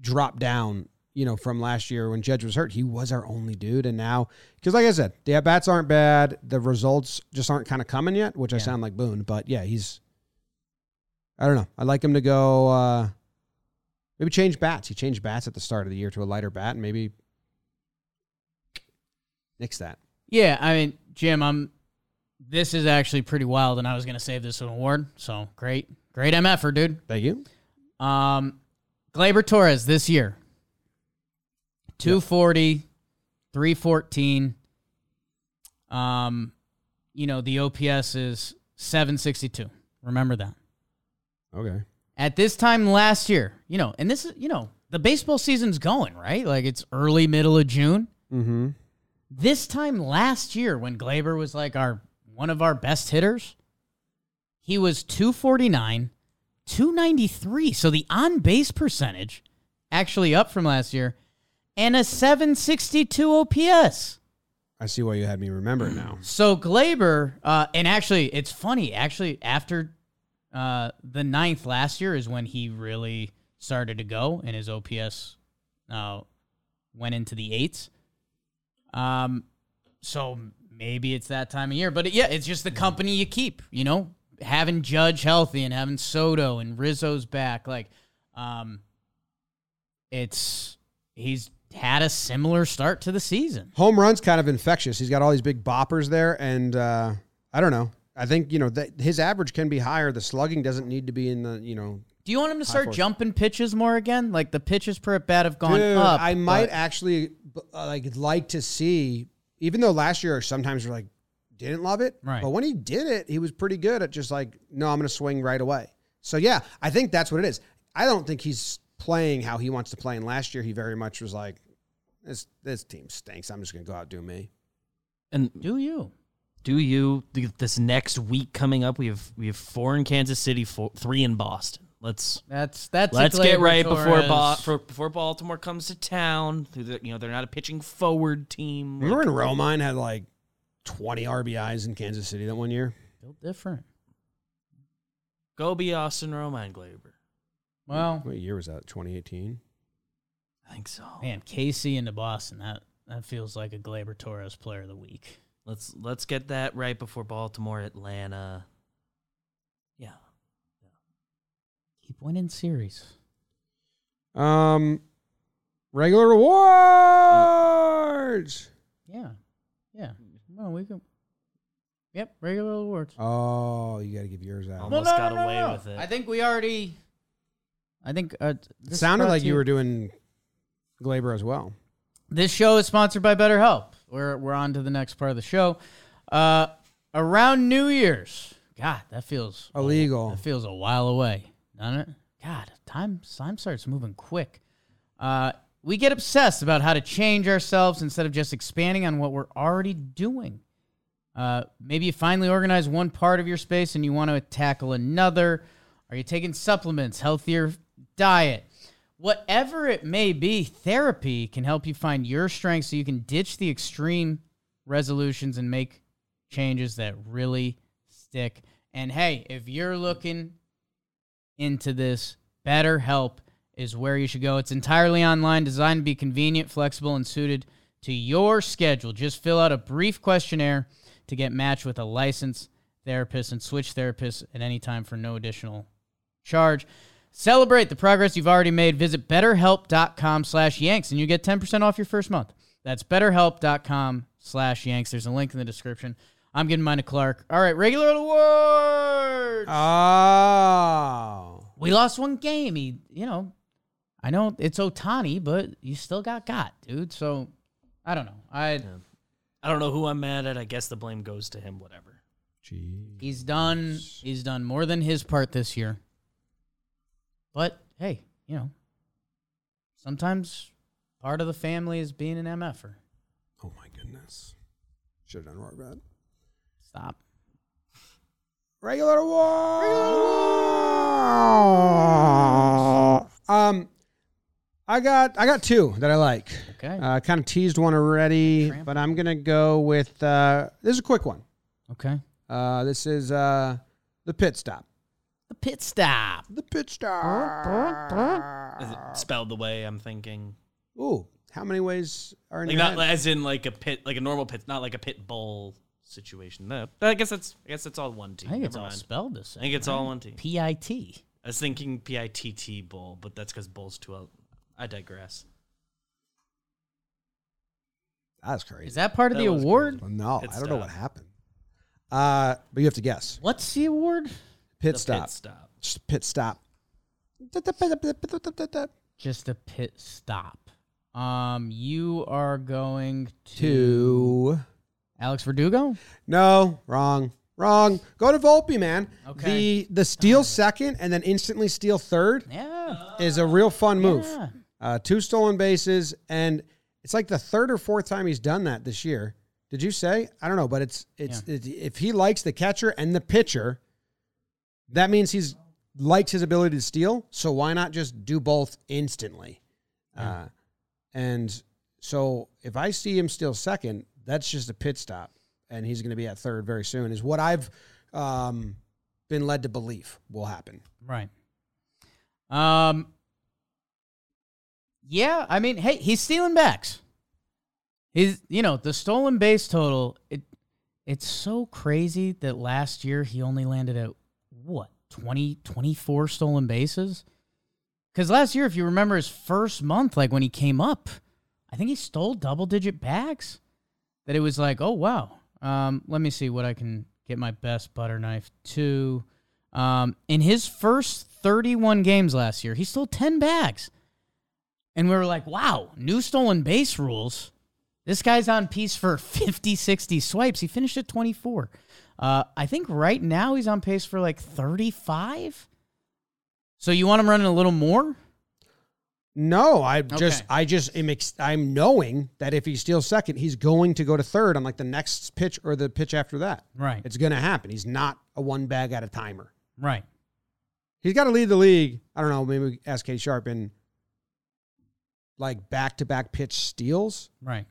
dropped down. You know, from last year when Judge was hurt, he was our only dude, and now because like I said, the at bats aren't bad. The results just aren't kind of coming yet, which I sound like Boone, but yeah, he's. I don't know. I'd like him to go. Uh, maybe change bats. He changed bats at the start of the year to a lighter bat, and maybe nix that. Yeah, I mean, Jim, I'm. This is actually pretty wild, and I was gonna save this an award. So great, great MFer, dude. Thank you. Um, Gleyber Torres this year 240, 314. Um, you know, the OPS is 762. Remember that. Okay. At this time last year, you know, and this is, you know, the baseball season's going, right? Like it's early, middle of June. Mm-hmm. This time last year, when Gleyber was like our one of our best hitters, he was 249, 293. So the on base percentage actually up from last year, and a 762 OPS. I see why you had me remember it now. So Gleyber, uh, and actually, it's funny. Actually, after uh, the ninth last year is when he really started to go, and his OPS uh, went into the eights. Um, so maybe it's that time of year, but yeah, it's just the company you keep. You know, having Judge healthy and having Soto and Rizzo's back, like, um, it's he's had a similar start to the season. Home runs kind of infectious. He's got all these big boppers there, and uh, I don't know. I think you know that his average can be higher. The slugging doesn't need to be in the you know. Do you want him to start force. jumping pitches more again? Like the pitches per at bat have gone Dude, up. I might but- actually uh, like like to see, even though last year sometimes we're like didn't love it, Right. But when he did it, he was pretty good at just like no, I'm going to swing right away. So yeah, I think that's what it is. I don't think he's playing how he wants to play. And last year, he very much was like, this this team stinks. I'm just going to go out and do me. And Do you? do you this next week coming up? We have we have four in Kansas City, four, three in Boston. Let's That's that's. let's get right before ba- for, before Baltimore comes to town. Who the- You know they're not a pitching forward team. Remember when Romine had like 20 RBIs in Kansas City that one year? Built different. Go be Austin Romine Gleyber. Well, What year was that? 2018. I think so. man, KC into Boston. That that feels like a Gleyber Torres Player of the Week. Let's let's get that right before Baltimore, Atlanta. Yeah. Keep winning series. Um, regular awards. Yeah, yeah. Well, we can. Yep, regular awards. Oh, you got to give yours out. Almost got away with it. I think we already. I think uh, It this sounded like to you were doing Gleyber as well. This show is sponsored by BetterHelp. We're we're on to the next part of the show. Uh, around New Year's, God, that feels Illegal. That feels a while away, doesn't it? God, time time starts moving quick. Uh, we get obsessed about how to change ourselves instead of just expanding on what we're already doing. Uh, maybe you finally organize one part of your space and you want to tackle another. Are you taking supplements, healthier diet? Whatever it may be, therapy can help you find your strengths so you can ditch the extreme resolutions and make changes that really stick. And hey, if you're looking into this, BetterHelp is where you should go. It's entirely online, designed to be convenient, flexible, and suited to your schedule. Just fill out a brief questionnaire to get matched with a licensed therapist and switch therapists at any time for no additional charge. Celebrate the progress you've already made. Visit betterhelp.com slash yanks and you get 10% off your first month. That's betterhelp.com slash yanks. There's a link in the description. I'm getting mine to Clarke. All right, regular awards. Oh. we lost one game. He, you know, I know it's Ohtani, but you still got got, dude. So I don't know. I I don't know who I'm mad at. I guess the blame goes to him. Whatever. Gee. he's done he's done more than his part this year. But hey, you know, sometimes part of the family is being an MFer. Oh my goodness. Should have done more bad. Stop. Regular award. Um, I got I got two that I like. Okay. Uh, kind of teased one already, Tramp. but I'm gonna go with uh, this is a quick one. Okay. Uh, this is uh, the pit stop. The pit stop. The pit stop. Is it spelled the way I'm thinking? Ooh, how many ways are in Like your not head? as in like a pit, like a normal pit, not like a pit bull situation. No, I guess that's I guess it's all one T. I think it's Never all mind. spelled the same. I think it's all one T. P I T. I was thinking P I T T bull, but that's because bull's too. Out. I digress. That's crazy. Is that part of That the was award? Well, no, Pit I don't know stop. what happened. Uh, but you have to guess. What's the award? Pit The stop. Pit stop. Just pit stop. Just a pit stop. Um, you are going to Two. Alex Verdugo. No, wrong. Wrong. Go to Volpe, man. Okay. The the steal second and then instantly steal third Yeah. is a real fun move. Yeah. Uh, two stolen bases, and it's like the third or fourth time he's done that this year. Did you say? I don't know, but it's it's it, if he likes the catcher and the pitcher, that means he's likes his ability to steal. So why not just do both instantly? Uh, and so if I see him steal second, that's just a pit stop, and he's going to be at third very soon. Is what I've um, been led to believe will happen. Right. Um. Yeah, I mean, hey, he's stealing backs. He's, you know, the stolen base total. It, it's so crazy that last year he only landed at what 20, 24 stolen bases. Because last year, if you remember his first month, like when he came up, I think he stole double digit bags. That it was like, oh wow. Um, let me see what I can get my best butter knife to. Um, in his first 31 games last year, he stole 10 bags. And we were like, wow, new stolen base rules. This guy's on pace for 50, 60 swipes. He finished at 24. Uh, I think right now he's on pace for like 35. So you want him running a little more? No, I just Okay. I just am ex- I'm knowing that if he steals second, he's going to go to third on like the next pitch or the pitch after that. Right. It's going to happen. He's not a one bag at a timer. Right. He's got to lead the league. I don't know. Maybe ask K Sharp in like back to back pitch steals. Right.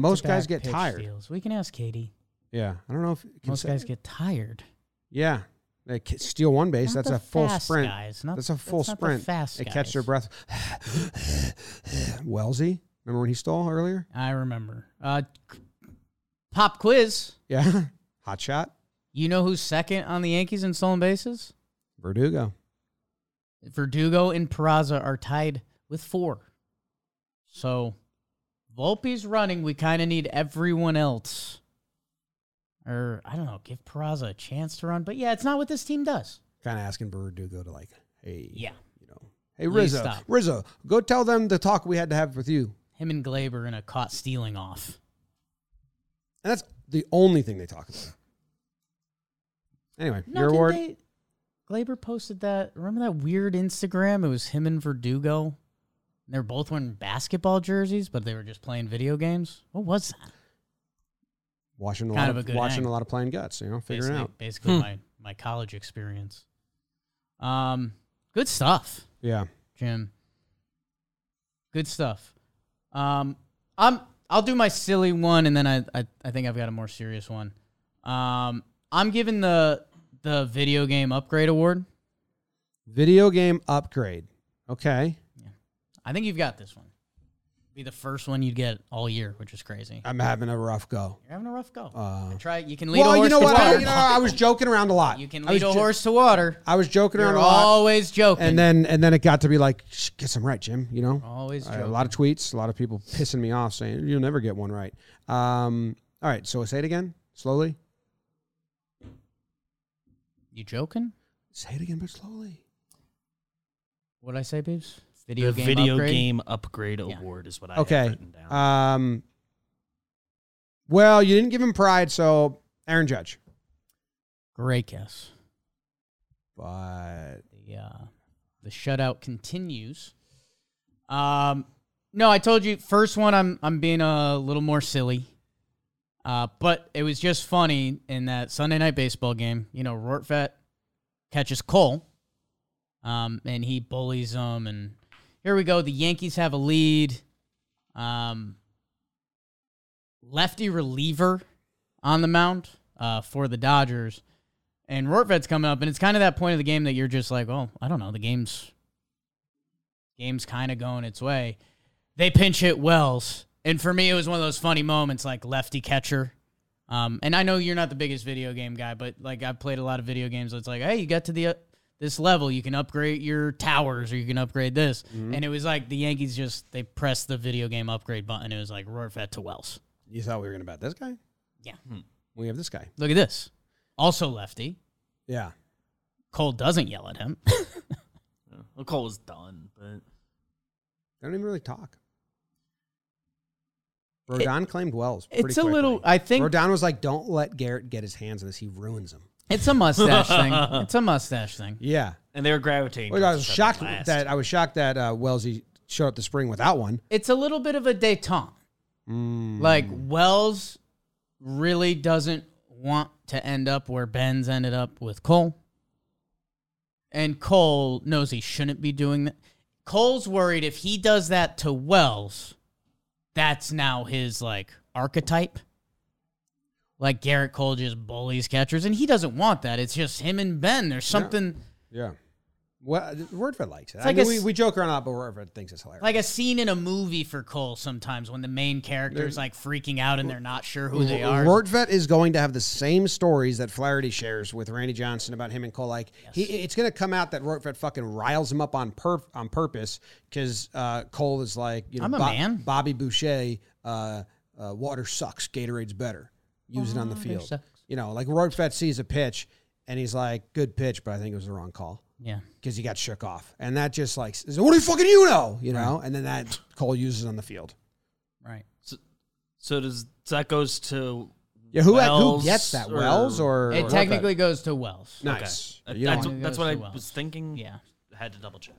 Most guys Back-to-back get tired. steals. We can ask Katie. Yeah, I don't know if can Most say guys get tired. Yeah, they steal one base. Not that's a full sprint. guys, not- that's a full that's not the sprint. fast they catch their breath. Wellesley, remember when he stole earlier? I remember. Uh, pop quiz. Yeah, hot shot. You know who's second on the Yankees in stolen bases? Verdugo. Verdugo and Peraza are tied with four. So Volpe's running. We kind of need everyone else. Or, I don't know, give Peraza a chance to run. But yeah, it's not what this team does. Kind of asking Verdugo to like, hey, Yeah. you know, hey Rizzo, stop. Rizzo, go tell them the talk we had to have with you. Him and Gleyber in a caught stealing off. And that's the only thing they talk about. Anyway, No, your award. They, Gleyber posted that. Remember that weird Instagram? It was him and Verdugo. They were both wearing basketball jerseys, but they were just playing video games. What was that? Watching a Kind lot of of, a good watching hang. a lot of playing guts, you know, figuring basically, out. basically my my college experience. Um, good stuff, Yeah. Jim. Good stuff. Um, I'm I'll do my silly one, and then I I, I think I've got a more serious one. Um, I'm giving the the video game upgrade award. Video game upgrade. Okay. Yeah. I think you've got this one. Be the first one you'd get all year, which is crazy. I'm having a rough go. You're having a rough go. Uh, Try. You can lead a horse you know to what? I, water. you know, I was joking around a lot. You can I lead a jo- horse to water. I was joking around You're a lot. always joking. and then and then it got to be like, "Shh, get some right, Jim. You know, always joking. a lot of tweets, a lot of people pissing me off saying you'll never get one right. Um, all right, so say it again slowly. you joking? Say it again, but slowly. What I say, Beeps? Video the game video upgrade? game upgrade Yeah. award is what I Okay. have written down. Um, well, you didn't give him pride, so Aaron Judge. Great guess. But The uh, the shutout continues. Um, no, I told you first one. I'm I'm being a little more silly. Uh, but it was just funny in that Sunday night baseball game. You know, Rortvedt catches Cole, um, and he bullies him. And here we go. The Yankees have a lead. Um, lefty reliever on the mound uh, for the Dodgers. And Rortvedt's coming up, and it's kind of that point of the game that you're just like, oh, I don't know, the game's game's kind of going its way. They pinch hit Wells, and for me, it was one of those funny moments, like lefty catcher. Um, and I know you're not the biggest video game guy, but like I've played a lot of video games. So it's like, hey, you got to the this level, you can upgrade your towers, or you can upgrade this. Mm-hmm. And it was like the Yankees just they pressed the video game upgrade button. It was like Rortvedt to Wells. you thought we were gonna bet this guy? Yeah, hmm. We have this guy. look at this. Also lefty. Yeah. Cole doesn't yell at him. Yeah. Well, Cole was done, but They don't even really talk. Rodon claimed Wells. it's pretty a little. I think Rodon was like, "Don't let Gerrit get his hands on this. He ruins them." It's a mustache thing. It's a mustache thing. Yeah. and they were gravitating. Well, I towards was each other shocked last. that I was shocked that uh, Wellesley showed up the spring without one. It's a little bit of a detente. Mm. Like Wells really doesn't want to end up where Ben's ended up with Cole. And Cole knows he shouldn't be doing that. Cole's worried if he does that to Wells, that's now his like archetype. Like Gerrit Cole just bullies catchers, and he doesn't want that. It's just him and Ben. There's something Yeah. Well, Wordford likes it. I like mean, a we, we joke around a lot, but Wordford thinks it's hilarious. like a scene in a movie for Cole sometimes when the main character's like freaking out and they're not sure who they are. Rortvedt is going to have the same stories that Flaherty shares with Randy Johnson about him and Cole. Like he, it's going to come out that Rortvedt fucking riles him up on pur- on purpose because uh, Cole is like, you know, I'm a Bo- man. Bobby Boucher, uh, uh, water sucks, Gatorade's better. Use it on the oh, field. You know, like Rortvedt sees a pitch and he's like, good pitch, but I think it was the wrong call Yeah. because he got shook off, and that just like, says, what do you fucking you know? You know, and then that Cole uses on the field. Right. So does so that goes to Yeah, who who gets that? or- Wells or It Rortvedt? technically goes to Wells. Nice. Okay. You that's that's what I Wells. was thinking. Yeah. I had to double check.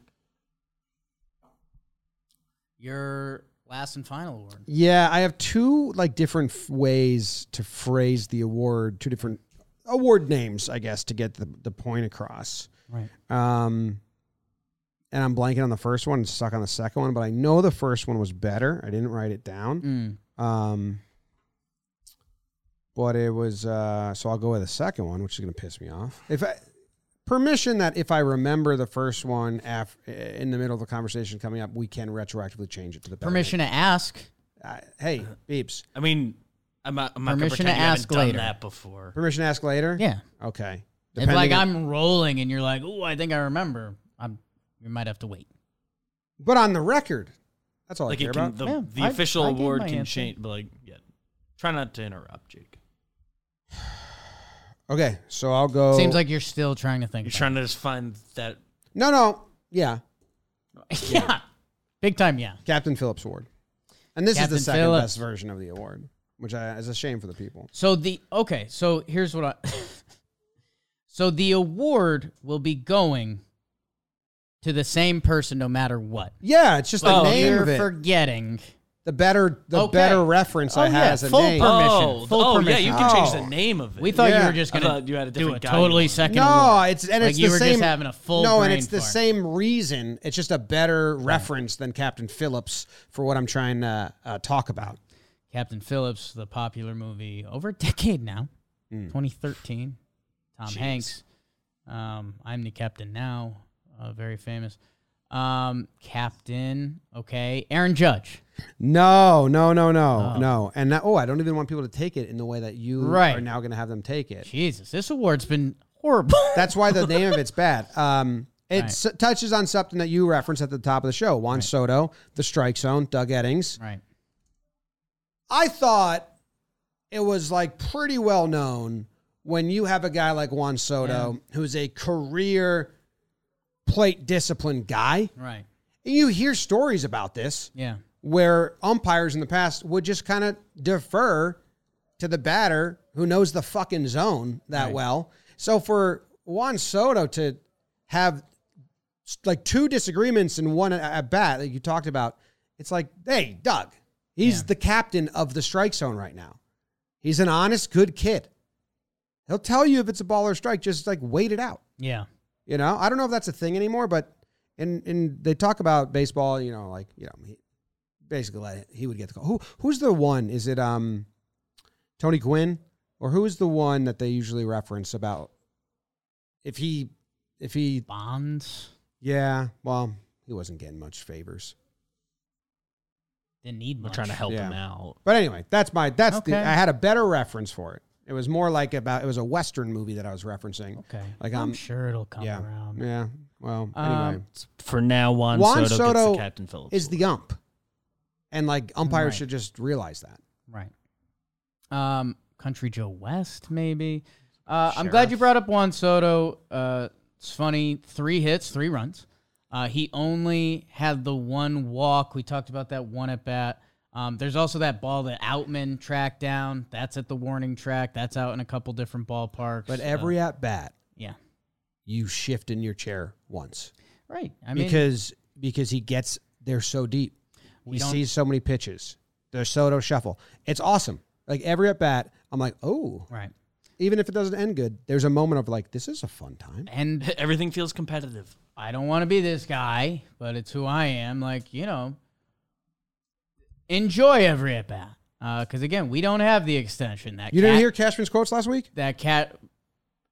Your last and final award. Yeah, I have two like different f- ways to phrase the award, two different award names, I guess, to get the, the point across. Right. Um, and I'm blanking on the first one and stuck on the second one, but I know the first one was better. I didn't write it down. Mm. Um, but it was uh, so I'll go with the second one, which is going to piss me off. If I permission that if I remember the first one af- in the middle of the conversation coming up, we can retroactively change it to the better Permission to ask. Uh, hey, beeps. I mean, I'm not. I'm not gonna Permission pretend to you ask haven't done later. that before. Permission to ask later. Yeah. Okay. If like on- I'm rolling and you're like, oh, I think I remember, I'm. You might have to wait. but on the record, that's all Like I care it can, about. the, Yeah, the I- official I gave award my can answer. change, but like, yeah, try not to interrupt, Jake. Okay, so I'll go. Seems like you're still trying to think. You're about trying to just find that. no, no, yeah, it. yeah. Big time. Yeah. Captain Phillips Award, and this is the second Phillips. best version of the award, which I, is a shame for the people. So the okay. So here's what I. So the award will be going to the same person no matter what. Yeah, it's just the But name you're of it. forgetting. The better, the Okay. better reference Oh, I yeah, have as a full name. permission. Oh, Full oh yeah, permission. you can change Oh. the name of it. We thought you Yeah. were just I going thought you had a to do a different guy totally wanted. second No, award. it's and Like it's you the were same. just having a full no, and brain it's the fart. same reason. It's just a better reference than Captain Phillips for what I'm trying to uh, talk about. Captain Phillips, the popular movie over a decade now, Hmm. 2013. Tom Hanks. Um, I'm the captain now. Uh, very famous. Um, captain. Okay, Aaron Judge. No, no, no, no, Oh. no. And oh, I don't even want people to take it in the way that you Right. are now going to have them take it. Jesus, this award's been horrible. That's why the name of it's bad. Um, it s- touches on something that you referenced at the top of the show. Juan Soto, the strike zone, Doug Eddings. right. I thought it was like pretty well known when you have a guy like Juan Soto, who's a career plate discipline guy. Right. And you hear stories about this Yeah. where umpires in the past would just kind of defer to the batter who knows the fucking zone that Right. well. So for Juan Soto to have like two disagreements in one at- at bat that you talked about, it's like, hey, Doug, he's Yeah. the captain of the strike zone right now. He's an honest, good kid. He'll tell you if it's a ball or strike. Just like wait it out. Yeah. You know, I don't know if that's a thing anymore, but and and they talk about baseball. You know, like you know, he, basically like, he would get the call. Who who's the one? Is it um Tony Gwynn or who is the one that they usually reference about if he if he Bonds yeah well he wasn't getting much favors. didn't need We're much. trying to help Yeah. him out. But anyway, that's my that's the Okay. I had a better reference for it. It was more like about it was a western movie that I was referencing. Okay. Like, I'm um, sure it'll come Yeah, around. yeah. Well, Um, anyway. For now, Juan, Juan Soto, Soto gets the Captain Phillips. is the ump. And like umpires Right. should just realize that. Right. Um, Country Joe West, maybe. Uh, I'm glad you brought up Juan Soto. Uh, it's funny, three hits, three runs. Uh, he only had the one walk. We talked about that one at bat. Um, there's also that ball that Outman tracked down. That's at the warning track. That's out in a couple different ballparks. But every at bat, yeah, you shift in your chair once right. I mean, because because he gets there so deep. We He don't- sees so many pitches. The Soto shuffle. It's awesome. Like every at bat, I'm like, oh, right. even if it doesn't end good, there's a moment of like, this is a fun time. And Everything feels competitive. I don't want to be this guy, but it's who I am. Like, you know, enjoy every at bat. Because again, we don't have the extension. That You cat, didn't hear Cashman's quotes last week? that cat.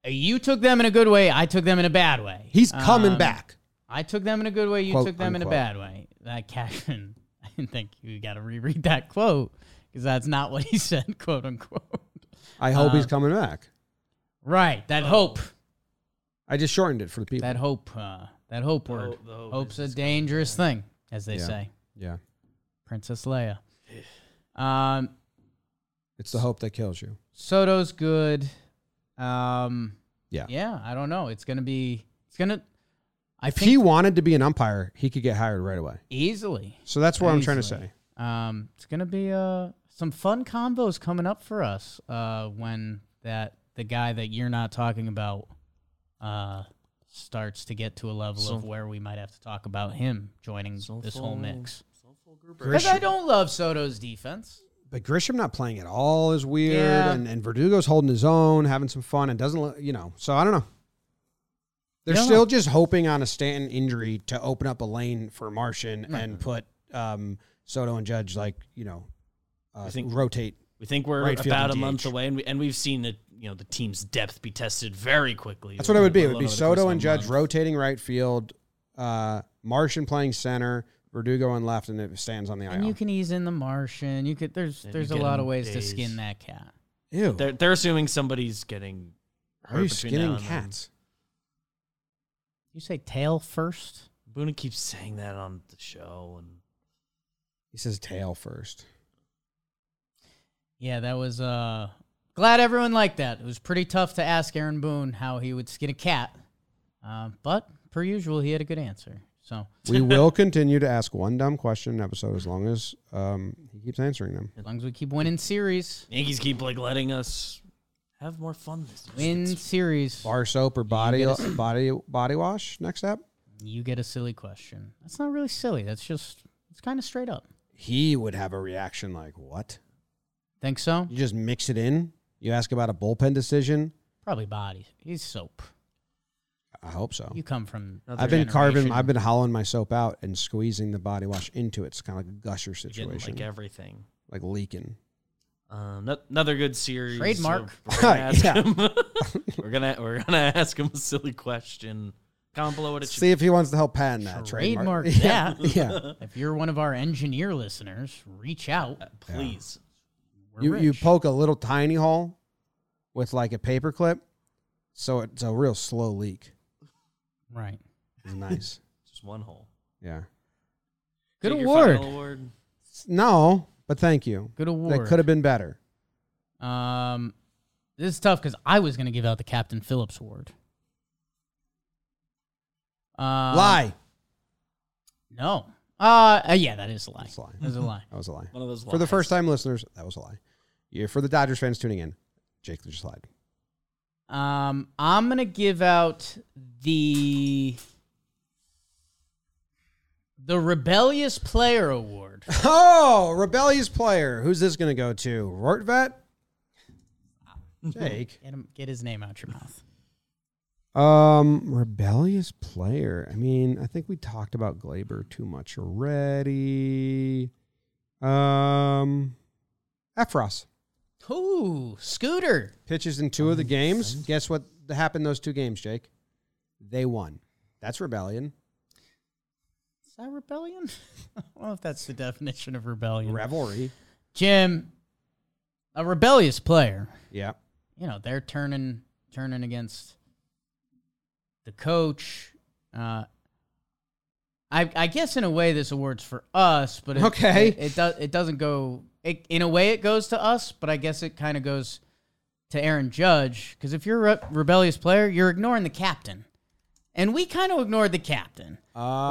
uh, You took them in a good way. I took them in a bad way. He's coming Um, back. I took them in a good way. You Quote, took them in a bad way. That Cashman. I didn't think you got to reread that quote because that's not what he said, quote unquote. I hope he's uh, coming back. Right. That hope. I just shortened it for the people. That hope. Uh, that hope word. hope- the hope Hope's a dangerous thing, as they Yeah. say. yeah. Princess Leia. Um, It's the hope that kills you. Soto's good. Um, Yeah. yeah. I don't know. It's gonna be. It's gonna. I If think he wanted to be an umpire, he could get hired right away. easily. So that's what I'm trying to say. Um, it's gonna be uh some fun combos coming up for us. Uh, when that the guy that you're not talking about, uh, starts to get to a level So- of where we might have to talk about him joining this whole Soulful- mix. Soulful. Because I don't love Soto's defense. But Grisham not playing at all is weird, Yeah. and, and Verdugo's holding his own, having some fun, and doesn't look, you know. So I don't know. They're don't still know. just hoping on a Stanton injury to open up a lane for Martian Right. and put um, Soto and Judge like you know uh, I think- rotate. We think we're Right about a and month away, and we and we've seen it. You know, the team's depth be tested very quickly. That's what it would be. It would be alone over the course Soto and Judge month. rotating right field, uh, Martian playing center, Verdugo on left, and it stands on the And IL. you can ease in the Martian. You could. There's And there's you a get lot him of ways to days. skin that cat. Ew. They're they're assuming somebody's getting Why are you hurt between skinning and then. cats? You say tail first. Boone keeps saying that on the show, and He says tail first. Yeah, that was uh glad everyone liked that. It was pretty tough to ask Aaron Boone how he would skin a cat. Uh, but per usual he had a good answer. So we will continue to ask one dumb question an episode as long as um, he keeps answering them. as long as we keep winning series. Yankees keep like letting us Have more fun this year. Win series. Bar soap or body a- body body wash next up? You get a silly question. That's not really silly. That's just it's kind of straight up. He would have a reaction like, "What? Think so? You just mix it in? You ask about a bullpen decision? Probably body. He's soap. I hope so. You come from. I've been carving. I've been hollowing my soap out and squeezing the body wash into it. It's kind of like a gusher Getting situation, like everything. like leaking. Um, no- another good series. Trademark. So we're, gonna ask Yeah. him, we're gonna we're gonna ask him a silly question. Comment below what it should See if he wants to help patent that Trademark Yeah, that. yeah. If you're one of our engineer listeners, reach out. be. Please. We're You you rich. poke a little tiny hole with like a paper clip, so it's a real slow leak. Right. It's nice. Just one hole. Yeah. Good Take your award. final award. No, but thank you. Good award. That could have been better. Um, this is tough because I was going to give out the Captain Phillips Award. Uh, Lie. No. Uh, uh, yeah, that is a lie. That's a lie. That is a lie. That was a lie. One of those. For the lies. first time listeners, that was a lie. Yeah, for the Dodgers fans tuning in, Jake just lied. Um, I'm gonna give out the the Rebellious Player Award. Oh, rebellious player. Who's this going to go to? Rortvedt? Jake. Get him, get his name out your mouth. Um, rebellious player. I mean, I think we talked about Gleyber too much already. Um, Effross Ooh, Scooter. pitches in two of the games. Guess what happened those two games, Jake? They won. That's rebellion. Is that rebellion? I don't know if that's the definition of rebellion. Revelry. Jim, a rebellious player. Yeah. You know they're turning turning against the coach. Uh, I I guess in a way this award's for us, but it, Okay. it, it does it doesn't go. It, in a way, it goes to us, but I guess it kind of goes to Aaron Judge because if you're a re- rebellious player, you're ignoring the captain, and we kind of ignored the captain.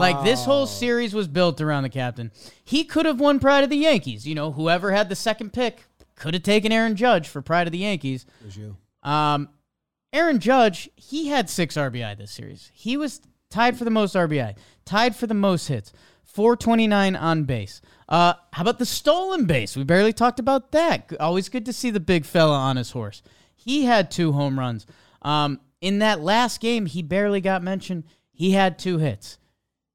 Like this whole series was built around the captain. He could have won Pride of the Yankees. You know, whoever had the second pick could have taken Aaron Judge for Pride of the Yankees. It was you. Um, Aaron Judge, he had six RBI this series. He was tied for the most RBI, tied for the most hits, 429 on base. Uh, how about the stolen base? We barely talked about that. Always good to see the big fella on his horse. He had two home runs. Um, in that last game, he barely got mentioned. He had two hits.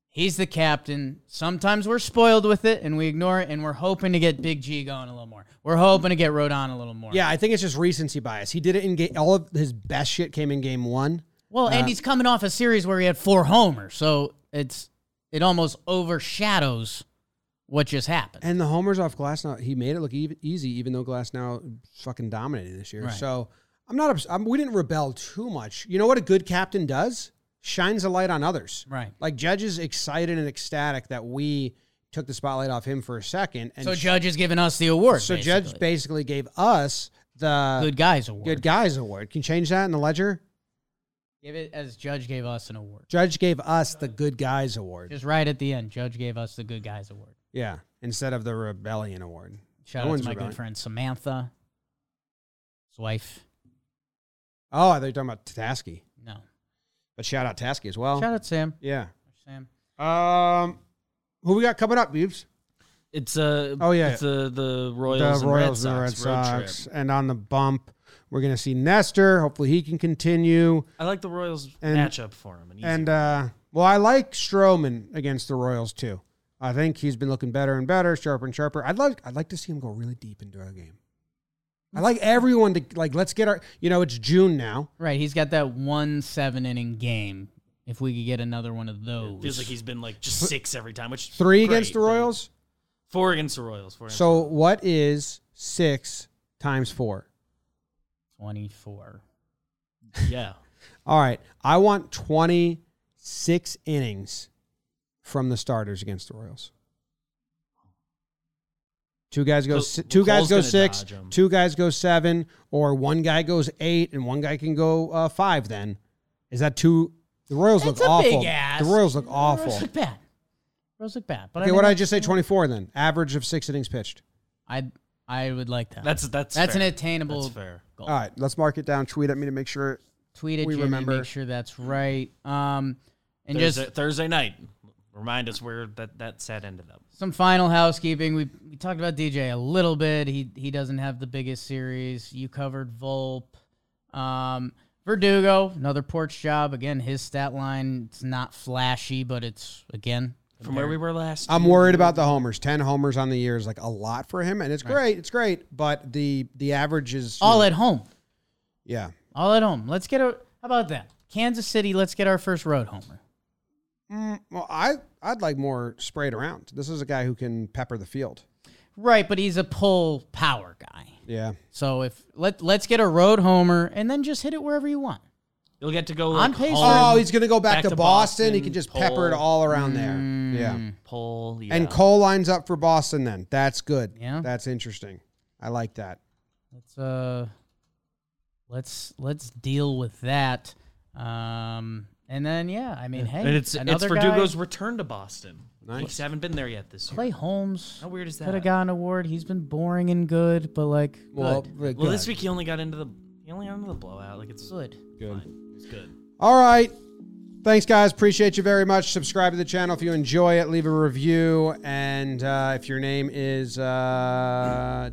He's the captain. Sometimes we're spoiled with it and we ignore it, and we're hoping to get Big G going a little more. We're hoping to get Rodon a little more. Yeah, I think it's just recency bias. He did it in game. All of his best shit came in game one. Well, and he's coming off a series where he had four homers, so it's it almost overshadows what just happened. And the homers off Glasnow, he made it look ev- easy, even though Glasnow fucking dominated this year. Right. So I'm not. Ups- I'm, we didn't rebel too much. You know what a good captain does? Shines a light on others. Right. Like Judge is excited and ecstatic that we took the spotlight off him for a second. And so Judge is giving us the award. so basically. Judge basically gave us the good guys award. good guys award. Can you change that in the ledger? Give it as Judge gave us an award. Judge gave us the good guys award. Just right at the end, Judge gave us the good guys award. Yeah, instead of the rebellion award. Shout No out to my rebelling. good friend Samantha, his wife. Oh, I thought you were talking about Tasky. No, But shout out Tasky as well. shout out Sam. Yeah. Sam. Um, who we got coming up, Beebs? It's uh Oh, yeah. it's the the Royals, the and Royals Red and the Red Sox, trip. And on the bump, we're gonna see Nestor. Hopefully, he can continue. I like the Royals And- matchup for him. An easy And uh, well, I like Stroman against the Royals too. I think he's been looking better and better, sharper and sharper. I'd like I'd like to see him go really deep into a game. I like everyone to like. Let's get our. You know, it's June now. Right, he's got that one seven inning game. If we could get another one of those, feels like he's been like just six every time, which Three great, against the but- Royals. four against the Royals. Four against So what is six times four? twenty four. yeah, All right, I want twenty six innings from the starters against the Royals. Two guys go. Cole- si- two guys go six. Two guys go seven, or one guy goes eight, and one guy can go uh, five. Then is that two? The Royals It's look a awful. big ass. The Royals look The awful. Royals look bad. Royals look bad. But Okay, I what mean, did I just say? Twenty four. Then average of six innings pitched. I I would like that. That's that's That's fair. an attainable That's fair. goal. All right, let's mark it down. Tweet at me to make sure. Tweet it, We Jimmy, remember. make sure that's right. Um, and just Thursday, Thursday night. Remind us where that that set ended up. some final housekeeping. We we talked about DJ a little bit. He he doesn't have the biggest series. You covered Volp. Um, Verdugo, another porch job. Again, his stat line it's not flashy, but it's again From where we were last. I'm worried about the homers. Ten homers on the year is like a lot for him, and it's great. It's great, but the the average is all at home. yeah. All at home. Let's get a. How about that? Kansas City. Let's get our first road homer. Mm, well, I I'd like more sprayed around. This is a guy who can pepper the field. Right, but he's a pull power guy. Yeah. So if let let's get a road homer and then just hit it wherever you want. You'll get to go On like, pace Oh, he's gonna go back, back to, to Boston. He can just pepper it all around there. Yeah. pull. Yeah. And Cole lines up for Boston. Then that's good. Yeah. That's interesting. I like that. Let's uh let's let's deal with that. Um and then yeah, I mean, hey, and it's it's another Verdugo's guy, return to Boston. Nice. Nice. haven't been there yet this year. Clay Holmes. How weird is that? Could have that? got an award. He's been boring and good, but like Well, good. good. Well, this week he only got into the he only got into the blowout. Like it's Good. Good. fine. It's good. All right. Thanks, guys. Appreciate you very much. Subscribe to the channel if you enjoy it. Leave a review. And uh, if your name is uh,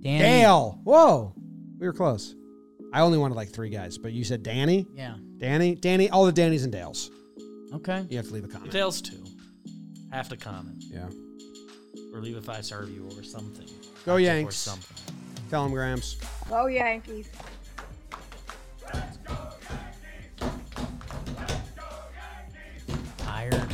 Danny. Dale. Whoa. We were close. I only wanted like three guys, but you said Danny? Yeah. Danny? Danny? All the Dannys and Dales. Okay. You have to leave a comment. Tails two. Have to comment Yeah. or leave a five star review or something. Go Yankees. Or Yanks. something. Tell them, Grams. Go Yankees. Tired.